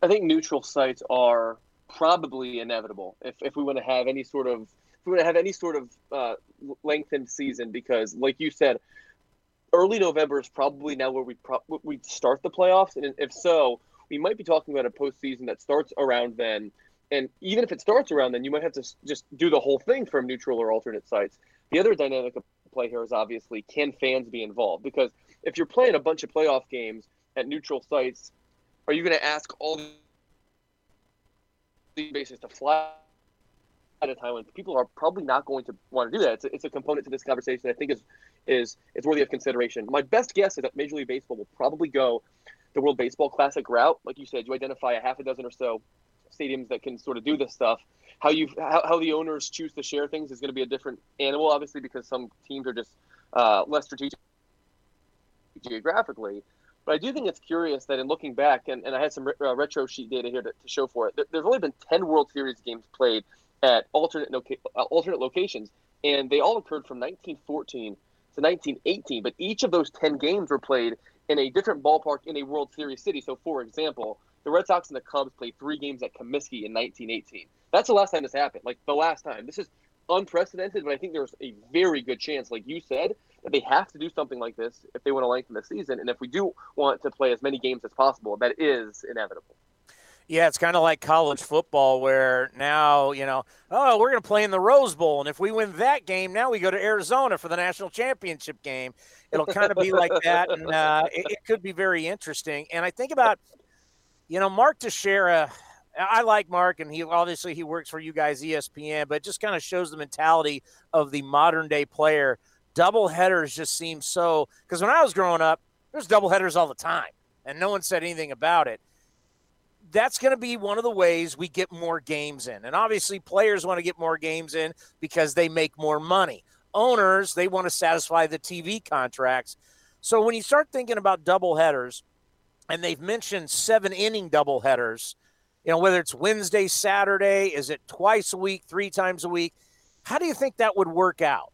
I think neutral sites are probably inevitable if, if we want to have any sort of if we want to have any sort of uh, lengthened season because like you said early november is probably now where we pro- we start the playoffs. And if so we might be talking about a postseason that starts around then and even if it starts around then, you might have to just do the whole thing from neutral or alternate sites. The other dynamic of play here is obviously can fans be involved? Because if you're playing a bunch of playoff games at neutral sites, are you going to ask all the bases to fly at a time when people are probably not going to want to do that? It's a, it's a component to this conversation I think is is is worthy of consideration. My best guess is that Major League Baseball will probably go the World Baseball Classic route. Like you said, you identify a half a dozen or so stadiums that can sort of do this stuff. How you how, how the owners choose to share things is going to be a different animal, obviously, because some teams are just uh, less strategic geographically. But I do think it's curious that in looking back, and, and I had some uh, Retrosheet data here to, to show for it. There, there's only been 10 World Series games played at alternate loca- uh, alternate locations, and they all occurred from 1914 to 1918. But each of those 10 games were played in a different ballpark in a World Series city. So, for example, the Red Sox and the Cubs played three games at Comiskey in 1918. That's the last time this happened. Like the last time. This is unprecedented, but I think there's a very good chance, like you said, that they have to do something like this if they want to lengthen the season, and if we do want to play as many games as possible, that is inevitable. Yeah, it's kind of like college football where now, you know, oh, we're going to play in the Rose Bowl. And if we win that game, now we go to Arizona for the national championship game. It'll kind of be like that. And uh, it, it, could be very interesting. And I think about, you know, Mark Teixeira. I like Mark, and he obviously he works for you guys, ESPN, but just kind of shows the mentality of the modern day player. Double headers just seem so because when I was growing up, there's double headers all the time, and no one said anything about it that's going to be one of the ways we get more games in. And obviously, players want to get more games in because they make more money. Owners, they want to satisfy the TV contracts. So when you start thinking about double headers, and they've mentioned seven inning double headers, you know, whether it's Wednesday, Saturday, is it twice a week, three times a week? How do you think that would work out?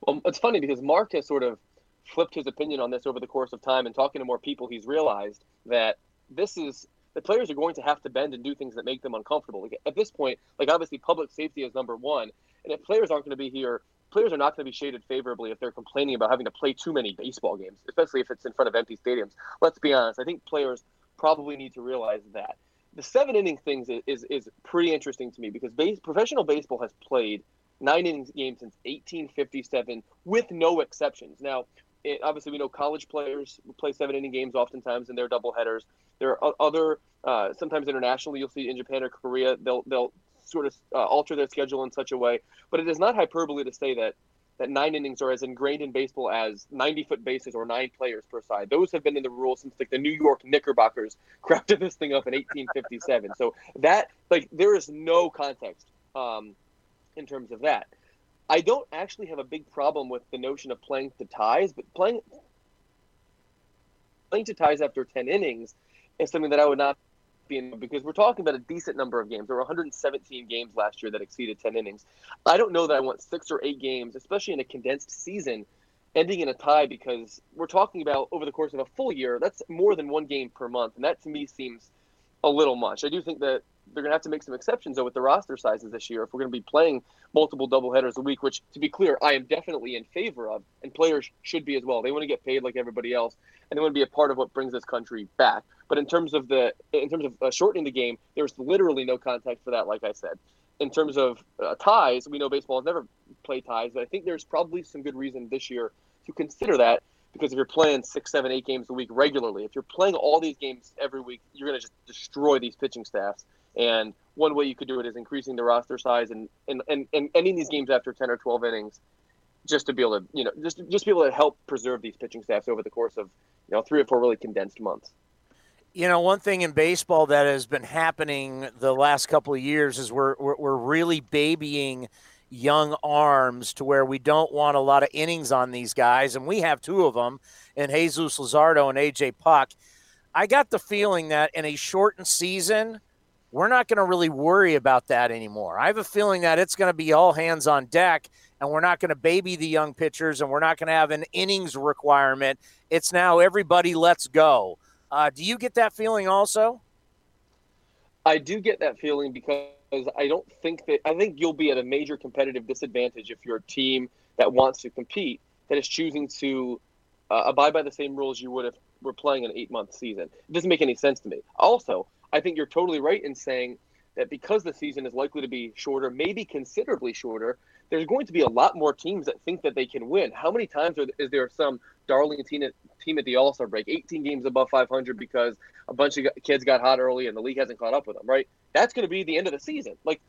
Well, it's funny because Mark has sort of flipped his opinion on this over the course of time and talking to more people, he's realized that this is the players are going to have to bend and do things that make them uncomfortable. Like at this point, like obviously public safety is number one, and if players aren't going to be here, players are not going to be shaded favorably if they're complaining about having to play too many baseball games, especially if it's in front of empty stadiums. Let's be honest. I think players probably need to realize that. The seven inning things is, is, is pretty interesting to me because base, professional baseball has played nine innings games since 1857 with no exceptions. Now, it, obviously we know college players play seven inning games oftentimes in their double headers. There are other uh, sometimes internationally you'll see in Japan or Korea they'll they'll sort of uh, alter their schedule in such a way. But it is not hyperbole to say that that nine innings are as ingrained in baseball as 90 foot bases or nine players per side. Those have been in the rules since like the New York Knickerbockers crafted this thing up in 1857. so that like there is no context um, in terms of that. I don't actually have a big problem with the notion of playing to ties, but playing playing to ties after 10 innings is something that I would not be in because we're talking about a decent number of games. There were 117 games last year that exceeded 10 innings. I don't know that I want six or eight games, especially in a condensed season, ending in a tie because we're talking about over the course of a full year, that's more than one game per month. And that to me seems a little much. I do think that they're going to have to make some exceptions though with the roster sizes this year if we're going to be playing multiple doubleheaders a week. Which, to be clear, I am definitely in favor of, and players should be as well. They want to get paid like everybody else, and they want to be a part of what brings this country back. But in terms of the in terms of uh, shortening the game, there's literally no context for that. Like I said, in terms of uh, ties, we know baseball has never played ties, but I think there's probably some good reason this year to consider that because if you're playing six, seven, eight games a week regularly, if you're playing all these games every week, you're going to just destroy these pitching staffs. And one way you could do it is increasing the roster size and, and, and, and ending these games after 10 or 12 innings just to be able to, you know, just, just be able to help preserve these pitching staffs over the course of, you know, three or four really condensed months. You know, one thing in baseball that has been happening the last couple of years is we're, we're, we're really babying young arms to where we don't want a lot of innings on these guys. And we have two of them in Jesus Luzardo and AJ Puk. I got the feeling that in a shortened season, we're not going to really worry about that anymore. I have a feeling that it's going to be all hands on deck and we're not going to baby the young pitchers and we're not going to have an innings requirement. It's now everybody let's go. Uh, do you get that feeling also? I do get that feeling because I don't think that I think you'll be at a major competitive disadvantage if you're a team that wants to compete that is choosing to uh, abide by the same rules you would if we're playing an eight month season. It doesn't make any sense to me. Also, I think you're totally right in saying that because the season is likely to be shorter, maybe considerably shorter, there's going to be a lot more teams that think that they can win. How many times are, is there some darling team at, team at the All Star break, 18 games above 500 because a bunch of kids got hot early and the league hasn't caught up with them, right? That's going to be the end of the season. Like,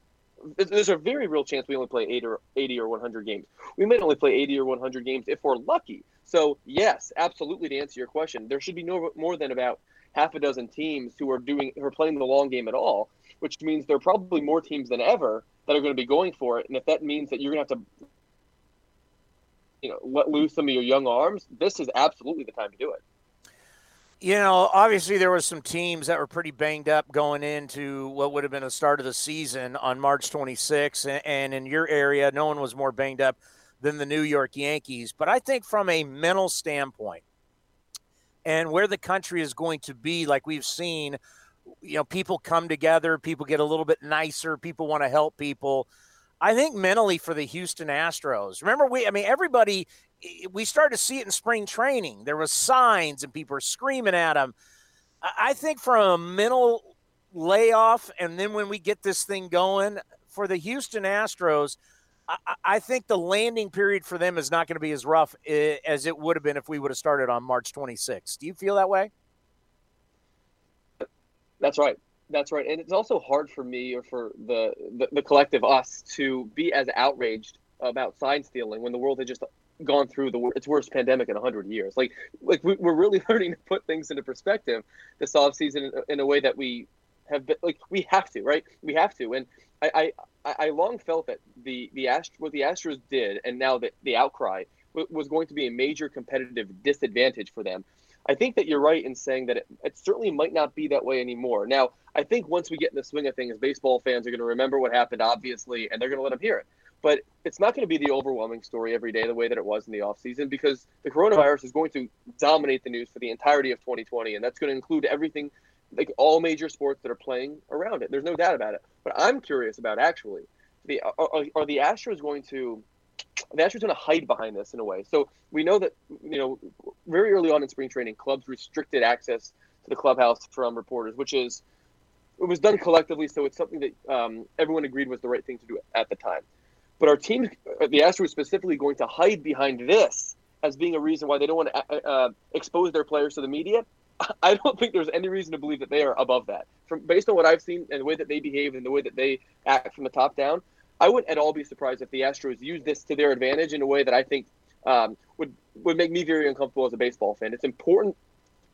there's a very real chance we only play 80 or 80 or 100 games. We may only play 80 or 100 games if we're lucky. So, yes, absolutely to answer your question, there should be no more than about half a dozen teams who are doing who are playing the long game at all, which means there are probably more teams than ever that are going to be going for it. And if that means that you're going to have to, you know, let loose some of your young arms, this is absolutely the time to do it. You know, obviously there was some teams that were pretty banged up going into what would have been the start of the season on March 26th, and in your area, no one was more banged up than the New York Yankees. But I think from a mental standpoint, and where the country is going to be, like we've seen, you know, people come together, people get a little bit nicer, people want to help people. I think mentally for the Houston Astros. Remember, we, I mean, everybody, we started to see it in spring training. There was signs and people were screaming at them. I think from a mental layoff, and then when we get this thing going for the Houston Astros, I, think the landing period for them is not going to be as rough eh, as it would have been if we would have started on March 26th. Do you feel that way? That's right. That's right. And it's also hard for me or for the, the, the collective us to be as outraged about sign stealing when the world had just gone through the its worst pandemic in 100 years. Like like we, are really learning to put things into perspective this offseason in a way that we have been like we have to, right? We have to. And I I, I long felt that the the Ast- what the Astros did and now that the outcry was going to be a major competitive disadvantage for them. I think that you're right in saying that it, it, certainly might not be that way anymore. Now, I think once we get in the swing of things, baseball fans are going to remember what happened, obviously, and they're going to let them hear it. But it's not going to be the overwhelming story every day the way that it was in the offseason because the coronavirus is going to dominate the news for the entirety of 2020. And that's going to include everything, like all major sports that are playing around it. There's no doubt about it. But I'm curious about actually, the, are, are the Astros going to the Astros going to hide behind this in a way. So we know that you know very early on in spring training, clubs restricted access to the clubhouse from reporters, which is it was done collectively, so it's something that um, everyone agreed was the right thing to do at the time. But our team, the Astros, specifically going to hide behind this as being a reason why they don't want to uh, uh, expose their players to the media. I don't think there's any reason to believe that they are above that. From based on what I've seen and the way that they behave and the way that they act from the top down, I wouldn't at all be surprised if the Astros use this to their advantage in a way that I think um, would would make me very uncomfortable as a baseball fan. It's important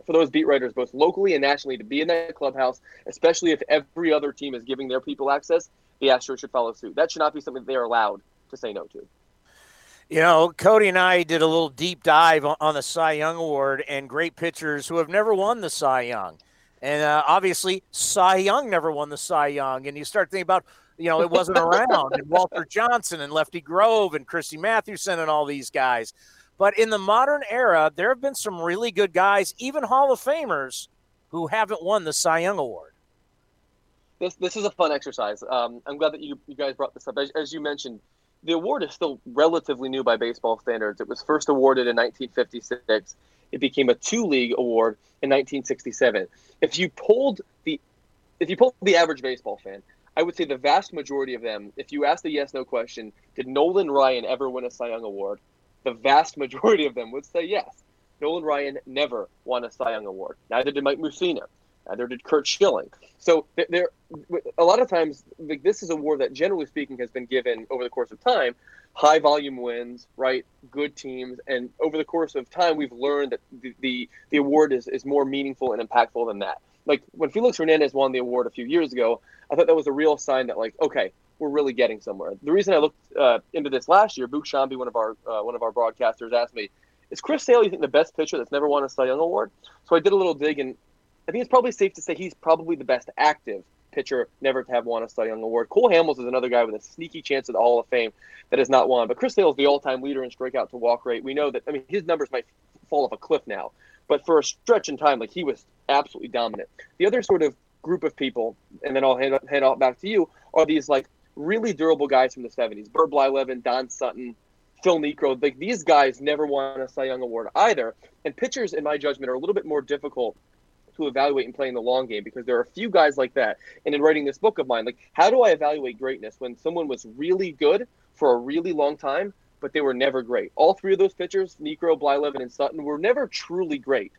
for those beat writers, both locally and nationally, to be in that clubhouse, especially if every other team is giving their people access the Astros should follow suit. That should not be something they're allowed to say no to. You know, Cody and I did a little deep dive on the Cy Young Award and great pitchers who have never won the Cy Young. And uh, obviously, Cy Young never won the Cy Young. And you start thinking about, you know, it wasn't around. and Walter Johnson and Lefty Grove and Christy Mathewson and all these guys. But in the modern era, there have been some really good guys, even Hall of Famers, who haven't won the Cy Young Award this this is a fun exercise. Um, I'm glad that you, you guys brought this up. As, as, you mentioned, the award is still relatively new by baseball standards. It was first awarded in 1956. It became a two league award in 1967. If you pulled the if you pulled the average baseball fan, I would say the vast majority of them, if you ask the yes no question, did Nolan Ryan ever win a Cy Young award? The vast majority of them would say yes. Nolan Ryan never won a Cy Young award. Neither did Mike Mussina. Neither did Curt Schilling. So there, a lot of times, like, this is a war that, generally speaking, has been given over the course of time. High volume wins, right? Good teams, and over the course of time, we've learned that the the, the award is, is more meaningful and impactful than that. Like when Felix Hernandez won the award a few years ago, I thought that was a real sign that, like, okay, we're really getting somewhere. The reason I looked uh, into this last year, Boog Sciambi, one of our uh, one of our broadcasters, asked me, "Is Chris Sale, you think, the best pitcher that's never won a Cy Young award?" So I did a little dig, and I think it's probably safe to say he's probably the best active pitcher never to have won a Cy Young award. Cole Hamels is another guy with a sneaky chance at the Hall of Fame that has not won. But Chris Sale is the all-time leader in strikeout to walk rate. We know that. I mean, his numbers might fall off a cliff now, but for a stretch in time, like he was absolutely dominant. The other sort of group of people, and then I'll hand, hand it back to you, are these like really durable guys from the '70s: Bert Blyleven, Don Sutton. Phil Niekro, like these guys never won a Cy Young award either. And pitchers, in my judgment, are a little bit more difficult to evaluate and play in the long game because there are a few guys like that. And in writing this book of mine, like how do I evaluate greatness when someone was really good for a really long time, but they were never great? All three of those pitchers, Niekro, Blyleven, and Sutton, were never truly great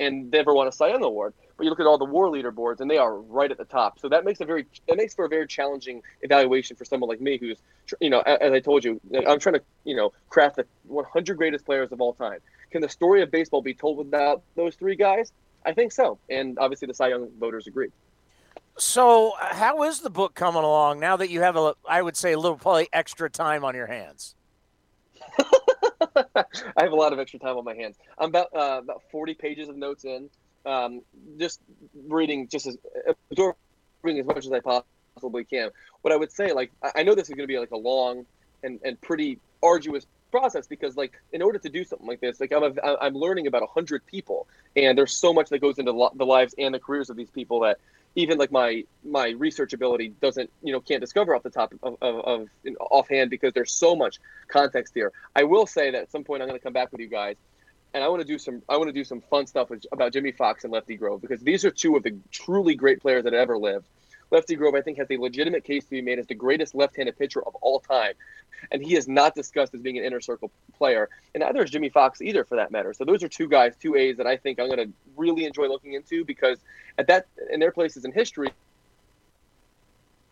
and never won a Cy Young award. But you look at all the WAR leaderboards, and they are right at the top. So that makes a very that makes for a very challenging evaluation for someone like me, who's you know, as I told you, I'm trying to you know craft the 100 greatest players of all time. Can the story of baseball be told without those three guys? I think so, and obviously the Cy Young voters agree. So, how is the book coming along now that you have a, I would say, a little probably extra time on your hands? I have a lot of extra time on my hands. I'm about uh, about 40 pages of notes in, um, just reading, just as absorbing as much as I possibly can. What I would say, like, I know this is going to be like a long and, and pretty arduous process because like in order to do something like this like i'm a, i'm learning about 100 people and there's so much that goes into the lives and the careers of these people that even like my my research ability doesn't you know can't discover off the top of, of, of offhand because there's so much context here. I will say that at some point i'm going to come back with you guys and i want to do some i want to do some fun stuff with, about Jimmie Foxx and lefty grove because these are two of the truly great players that ever lived Lefty Grove, I think, has a legitimate case to be made as the greatest left-handed pitcher of all time, and he is not discussed as being an inner circle player, and neither is Jimmie Foxx either, for that matter. So those are two guys, two A's that I think I'm going to really enjoy looking into because at that in their places in history,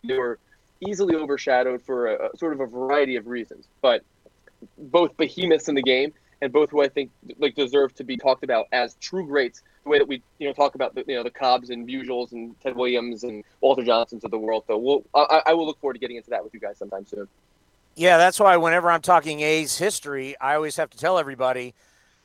they were easily overshadowed for a, sort of a variety of reasons, but both behemoths in the game and both who I think like deserve to be talked about as true greats the way that we you know talk about the you know the Cobbs and Bugels and Ted Williams and Walter Johnsons of the world. So we'll I, I will look forward to getting into that with you guys sometime soon. Yeah, that's why whenever I'm talking A's history, I always have to tell everybody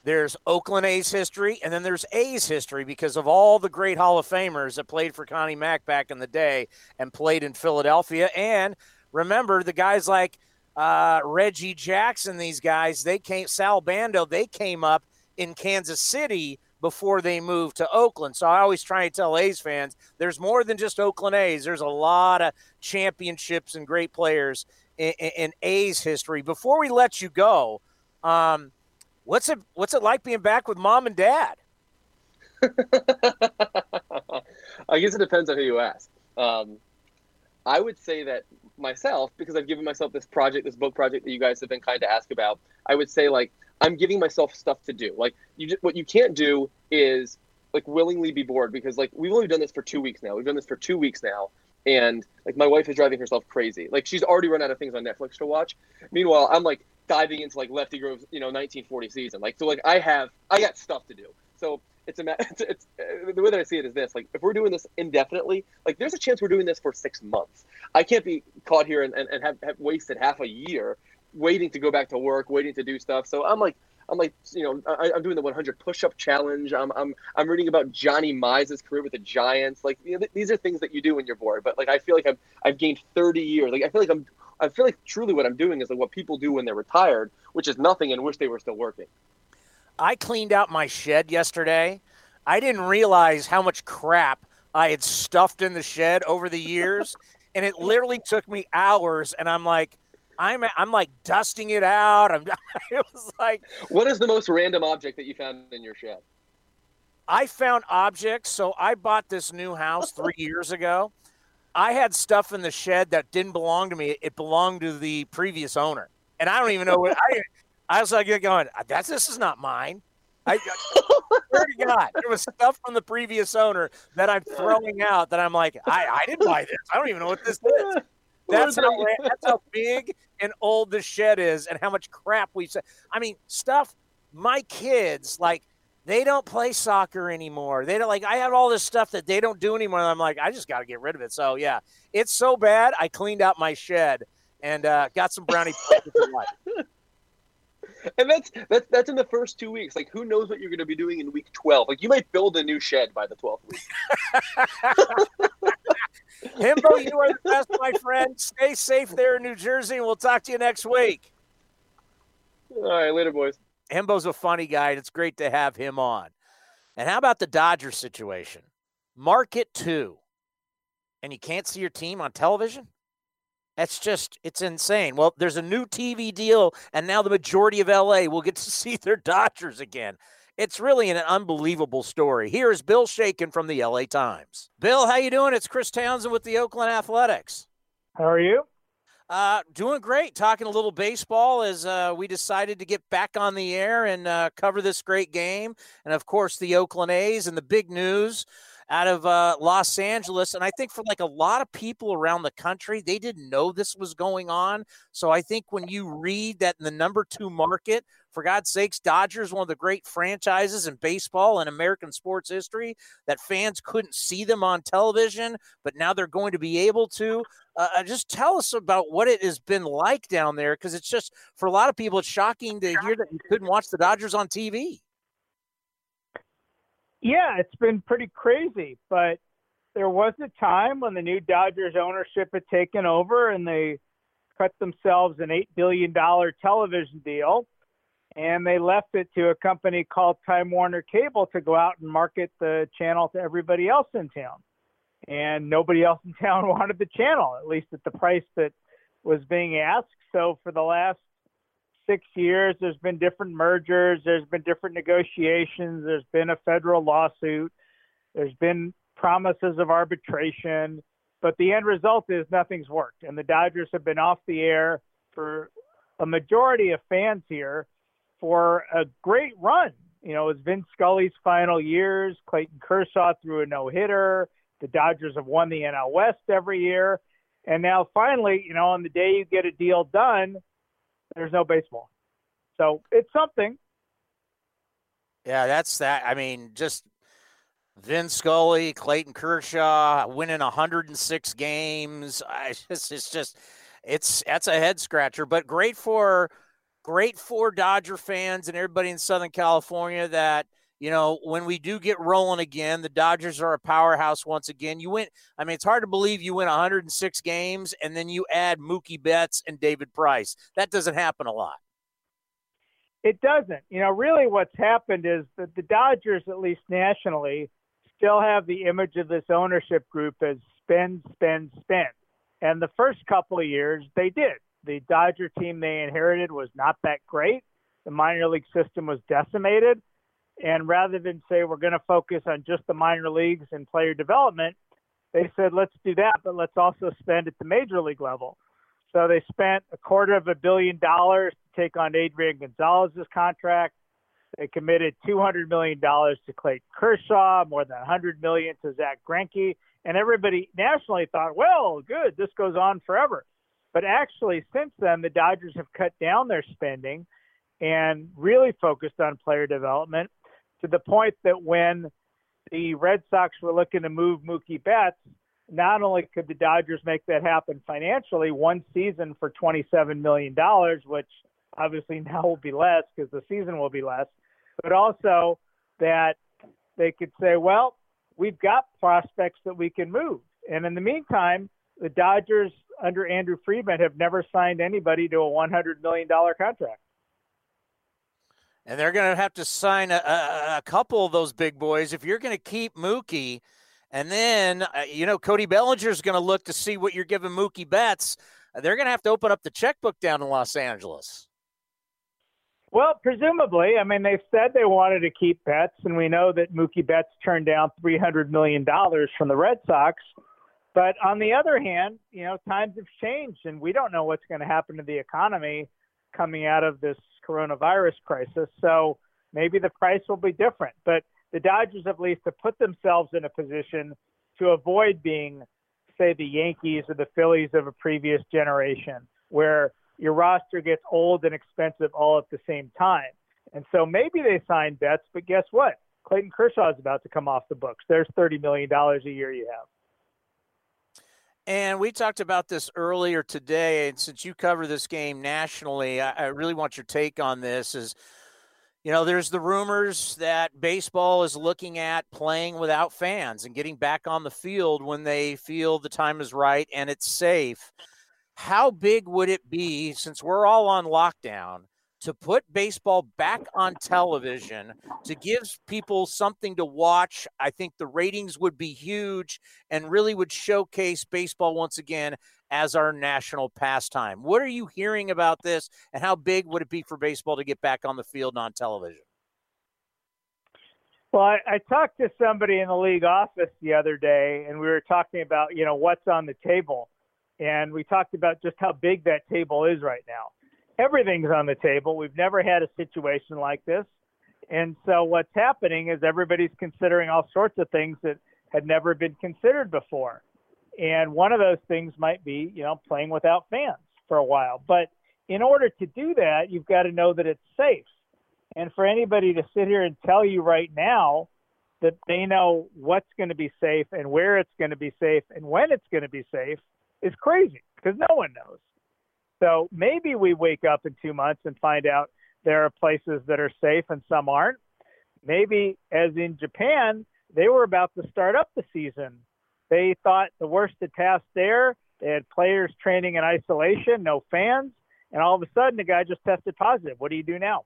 there's Oakland A's history and then there's A's history because of all the great Hall of Famers that played for Connie Mack back in the day and played in Philadelphia. And remember the guys like uh, Reggie Jackson, these guys, they came, Sal Bando, they came up in Kansas City before they moved to Oakland. So I always try and tell A's fans there's more than just Oakland A's. There's a lot of championships and great players in, in A's history. Before we let you go, um, what's it what's it like being back with mom and dad? I guess it depends on who you ask. Um, I would say that myself, because I've given myself this project, this book project that you guys have been kind to ask about, I would say like I'm giving myself stuff to do. Like you, just, what you can't do is like willingly be bored because like we've only done this for two weeks now. We've done this for two weeks now, and like my wife is driving herself crazy. Like she's already run out of things on Netflix to watch. Meanwhile, I'm like diving into like Lefty Grove's you know 1940 season. Like so, like I have I got stuff to do. So it's a it's, it's uh, the way that I see it is this: like if we're doing this indefinitely, like there's a chance we're doing this for six months. I can't be caught here and, and, and have, have wasted half a year waiting to go back to work, waiting to do stuff. So I'm like, I'm like, you know, I, am doing the 100 push-up challenge. I'm, I'm, I'm reading about Johnny Mize's career with the Giants. Like, you know, th- these are things that you do when you're bored. But like, I feel like I've, I've gained 30 years. Like, I feel like I'm, I feel like truly what I'm doing is like what people do when they're retired, which is nothing and wish they were still working. I cleaned out my shed yesterday. I didn't realize how much crap I had stuffed in the shed over the years, and it literally took me hours. And I'm like, I'm I'm like dusting it out. I'm it was like What is the most random object that you found in your shed? I found objects. So I bought this new house 3 years ago. I had stuff in the shed that didn't belong to me. It belonged to the previous owner. And I don't even know what I I was like going, that's this is not mine. I, swear to God, there was stuff from the previous owner that I'm throwing out that I'm like, I, I didn't buy this. I don't even know what this is. That's how that's how big and old the shed is, and how much crap we've said. I mean, stuff. My kids like they don't play soccer anymore. They don't like. I have all this stuff that they don't do anymore. I'm like, I just got to get rid of it. So yeah, it's so bad. I cleaned out my shed and uh, got some brownie and that's that's that's in the first two weeks. Like, who knows what you're going to be doing in week twelve? Like, you might build a new shed by the twelfth week. Hembo, you are the best, my friend. Stay safe there in New Jersey, and we'll talk to you next week. All right, later, boys. Hembo's a funny guy, and it's great to have him on. And how about the Dodgers situation? Market two, and you can't see your team on television? That's just, it's insane. Well, there's a new TV deal, and now the majority of LA will get to see their Dodgers again. It's really an unbelievable story. Here is Bill Shaikin from the LA Times. Bill, how you doing? It's Chris Townsend with the Oakland Athletics. How are you? Uh, doing great. Talking a little baseball as uh, we decided to get back on the air and uh, cover this great game, and of course the Oakland A's and the big news out of uh, Los Angeles. And I think for like a lot of people around the country, they didn't know this was going on. So I think when you read that in the number two market, for God's sakes, Dodgers, one of the great franchises in baseball and American sports history, that fans couldn't see them on television, but now they're going to be able to. Uh, uh just tell us about what it has been like down there, because it's just for a lot of people, it's shocking to hear that you couldn't watch the Dodgers on TV. Yeah, it's been pretty crazy, but there was a time when the new Dodgers ownership had taken over and they cut themselves an $8 billion television deal and they left it to a company called Time Warner Cable to go out and market the channel to everybody else in town. And nobody else in town wanted the channel, at least at the price that was being asked. So for the last six years, there's been different mergers, there's been different negotiations, there's been a federal lawsuit, there's been promises of arbitration, but the end result is nothing's worked. And the Dodgers have been off the air for a majority of fans here for a great run. You know, it was Vin Scully's final years. Clayton Kershaw threw a no hitter. The Dodgers have won the NL West every year. And now finally, you know, on the day you get a deal done, there's no baseball. So it's something. Yeah, that's that. I mean, just Vin Scully, Clayton Kershaw winning 106 games. I just, it's just, it's that's a head scratcher, but great for great for Dodger fans and everybody in Southern California that you know when we do get rolling again, the Dodgers are a powerhouse once again. You went, I mean, it's hard to believe you win 106 games and then you add Mookie Betts and David Price. That doesn't happen a lot. It doesn't. You know, really what's happened is that the Dodgers, at least nationally, still have the image of this ownership group as spend, spend, spend. And the first couple of years, they did the Dodger team they inherited was not that great. The minor league system was decimated. And rather than say we're going to focus on just the minor leagues and player development, they said let's do that, but let's also spend at the major league level. So they spent a quarter of a billion dollars to take on Adrian Gonzalez's contract. They committed $200 million to Clayton Kershaw, more than 100 million to Zack Greinke, and everybody nationally thought, well, good, this goes on forever. But actually, since then, the Dodgers have cut down their spending and really focused on player development to the point that when the Red Sox were looking to move Mookie Betts, not only could the Dodgers make that happen financially, one season for $27 million, which obviously now will be less because the season will be less, but also that they could say, well, we've got prospects that we can move. And in the meantime, the Dodgers under Andrew Friedman have never signed anybody to a $100 million contract. And they're going to have to sign a, a, a, couple of those big boys if you're going to keep Mookie. And then, uh, you know, Cody Bellinger is going to look to see what you're giving Mookie Betts. They're going to have to open up the checkbook down in Los Angeles. Well, presumably. I mean, they've said they wanted to keep Betts, and we know that Mookie Betts turned down $300 million from the Red Sox. But on the other hand, you know, times have changed and we don't know what's going to happen to the economy coming out of this coronavirus crisis. So maybe the price will be different. But the Dodgers, at least, have put themselves in a position to avoid being, say, the Yankees or the Phillies of a previous generation, where your roster gets old and expensive all at the same time. And so maybe they sign Betts, but guess what? Clayton Kershaw is about to come off the books. There's $30 million a year you have. And we talked about this earlier today. And since you cover this game nationally, I, I, really want your take on this. Is you know, there's the rumors that baseball is looking at playing without fans and getting back on the field when they feel the time is right and it's safe. How big would it be since we're all on lockdown to put baseball back on television to give people something to watch. I think the ratings would be huge and really would showcase baseball once again as our national pastime. What are you hearing about this, and how big would it be for baseball to get back on the field on television? Well, I, I talked to somebody in the league office the other day, and we were talking about you know what's on the table, and we talked about just how big that table is right now everything's on the table. We've never had a situation like this. And so what's happening is everybody's considering all sorts of things that had never been considered before. And one of those things might be, you know, playing without fans for a while. But in order to do that, you've got to know that it's safe. And for anybody to sit here and tell you right now that they know what's going to be safe and where it's going to be safe and when it's going to be safe is crazy because no one knows. So maybe we wake up in two months and find out there are places that are safe and some aren't. Maybe, as in Japan, they were about to start up the season. They thought the worst had passed there. They had players training in isolation, no fans, and all of a sudden the guy just tested positive. What do you do now?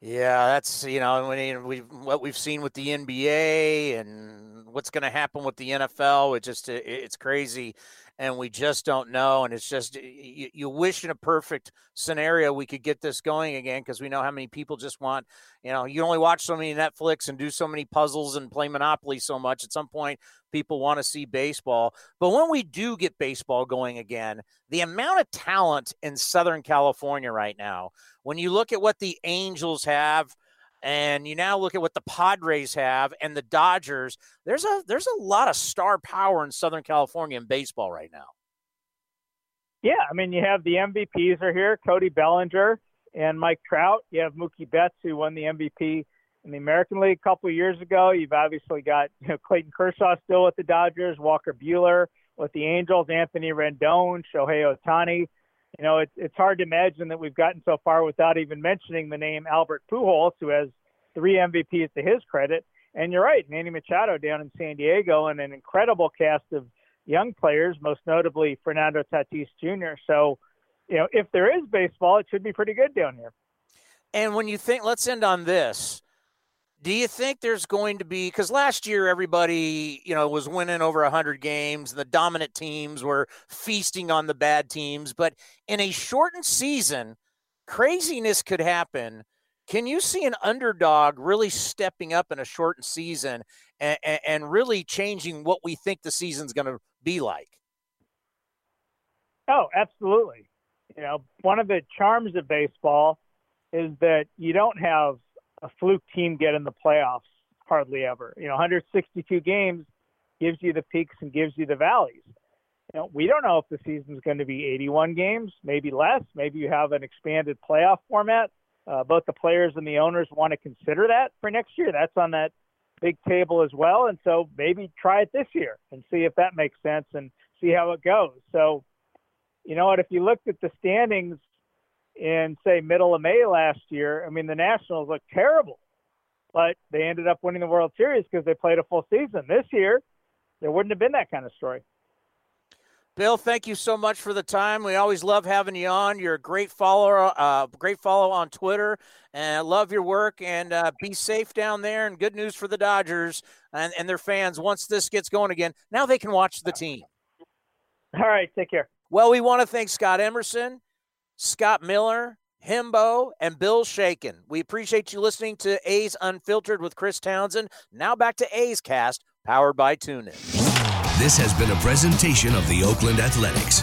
Yeah, that's you know we what we've seen with the NBA and what's going to happen with the NFL. It just it, it's crazy and we just don't know. And it's just you, you wish in a perfect scenario we could get this going again because we know how many people just want. You know, you only watch so many Netflix and do so many puzzles and play Monopoly so much. At some point, people want to see baseball. But when we do get baseball going again, the amount of talent in Southern California right now, when you look at what the Angels have and you now look at what the Padres have and the Dodgers. There's a there's a lot of star power in Southern California in baseball right now. Yeah, I mean you have the MVPs are here, Cody Bellinger and Mike Trout. You have Mookie Betts who won the MVP in the American League a couple of years ago. You've obviously got you know, Clayton Kershaw still with the Dodgers, Walker Buehler with the Angels, Anthony Rendon, Shohei Ohtani. You know, it's it's hard to imagine that we've gotten so far without even mentioning the name Albert Pujols, who has three MVPs to his credit. And you're right, Manny Machado down in San Diego, and an incredible cast of young players, most notably Fernando Tatis Jr. So, you know, if there is baseball, it should be pretty good down here. And when you think, let's end on this. Do you think there's going to be because last year everybody you know was winning over 100 games and the dominant teams were feasting on the bad teams but in a shortened season craziness could happen. Can you see an underdog really stepping up in a shortened season and, and really changing what we think the season's going to be like? Oh absolutely. You know one of the charms of baseball is that you don't have a fluke team get in the playoffs hardly ever. You know, 162 games gives you the peaks and gives you the valleys. You know, we don't know if the season's going to be 81 games, maybe less. Maybe you have an expanded playoff format. Uh, both the players and the owners want to consider that for next year. That's on that big table as well. And so maybe try it this year and see if that makes sense and see how it goes. So, you know what? If you looked at the standings in say middle of May last year, I mean the Nationals looked terrible, but they ended up winning the World Series because they played a full season. This year, there wouldn't have been that kind of story. Bill, thank you so much for the time. We always love having you on. You're a great follower, uh, great follow on Twitter, and I love your work. And uh, be safe down there. And good news for the Dodgers and, and their fans. Once this gets going again, now they can watch the team. All right, take care. Well, we want to thank Scott Emerson. Scott Miller, Hembo, and Bill Shaikin. We appreciate you listening to A's Unfiltered with Chris Townsend. Now back to A's Cast, powered by TuneIn. This has been a presentation of the Oakland Athletics.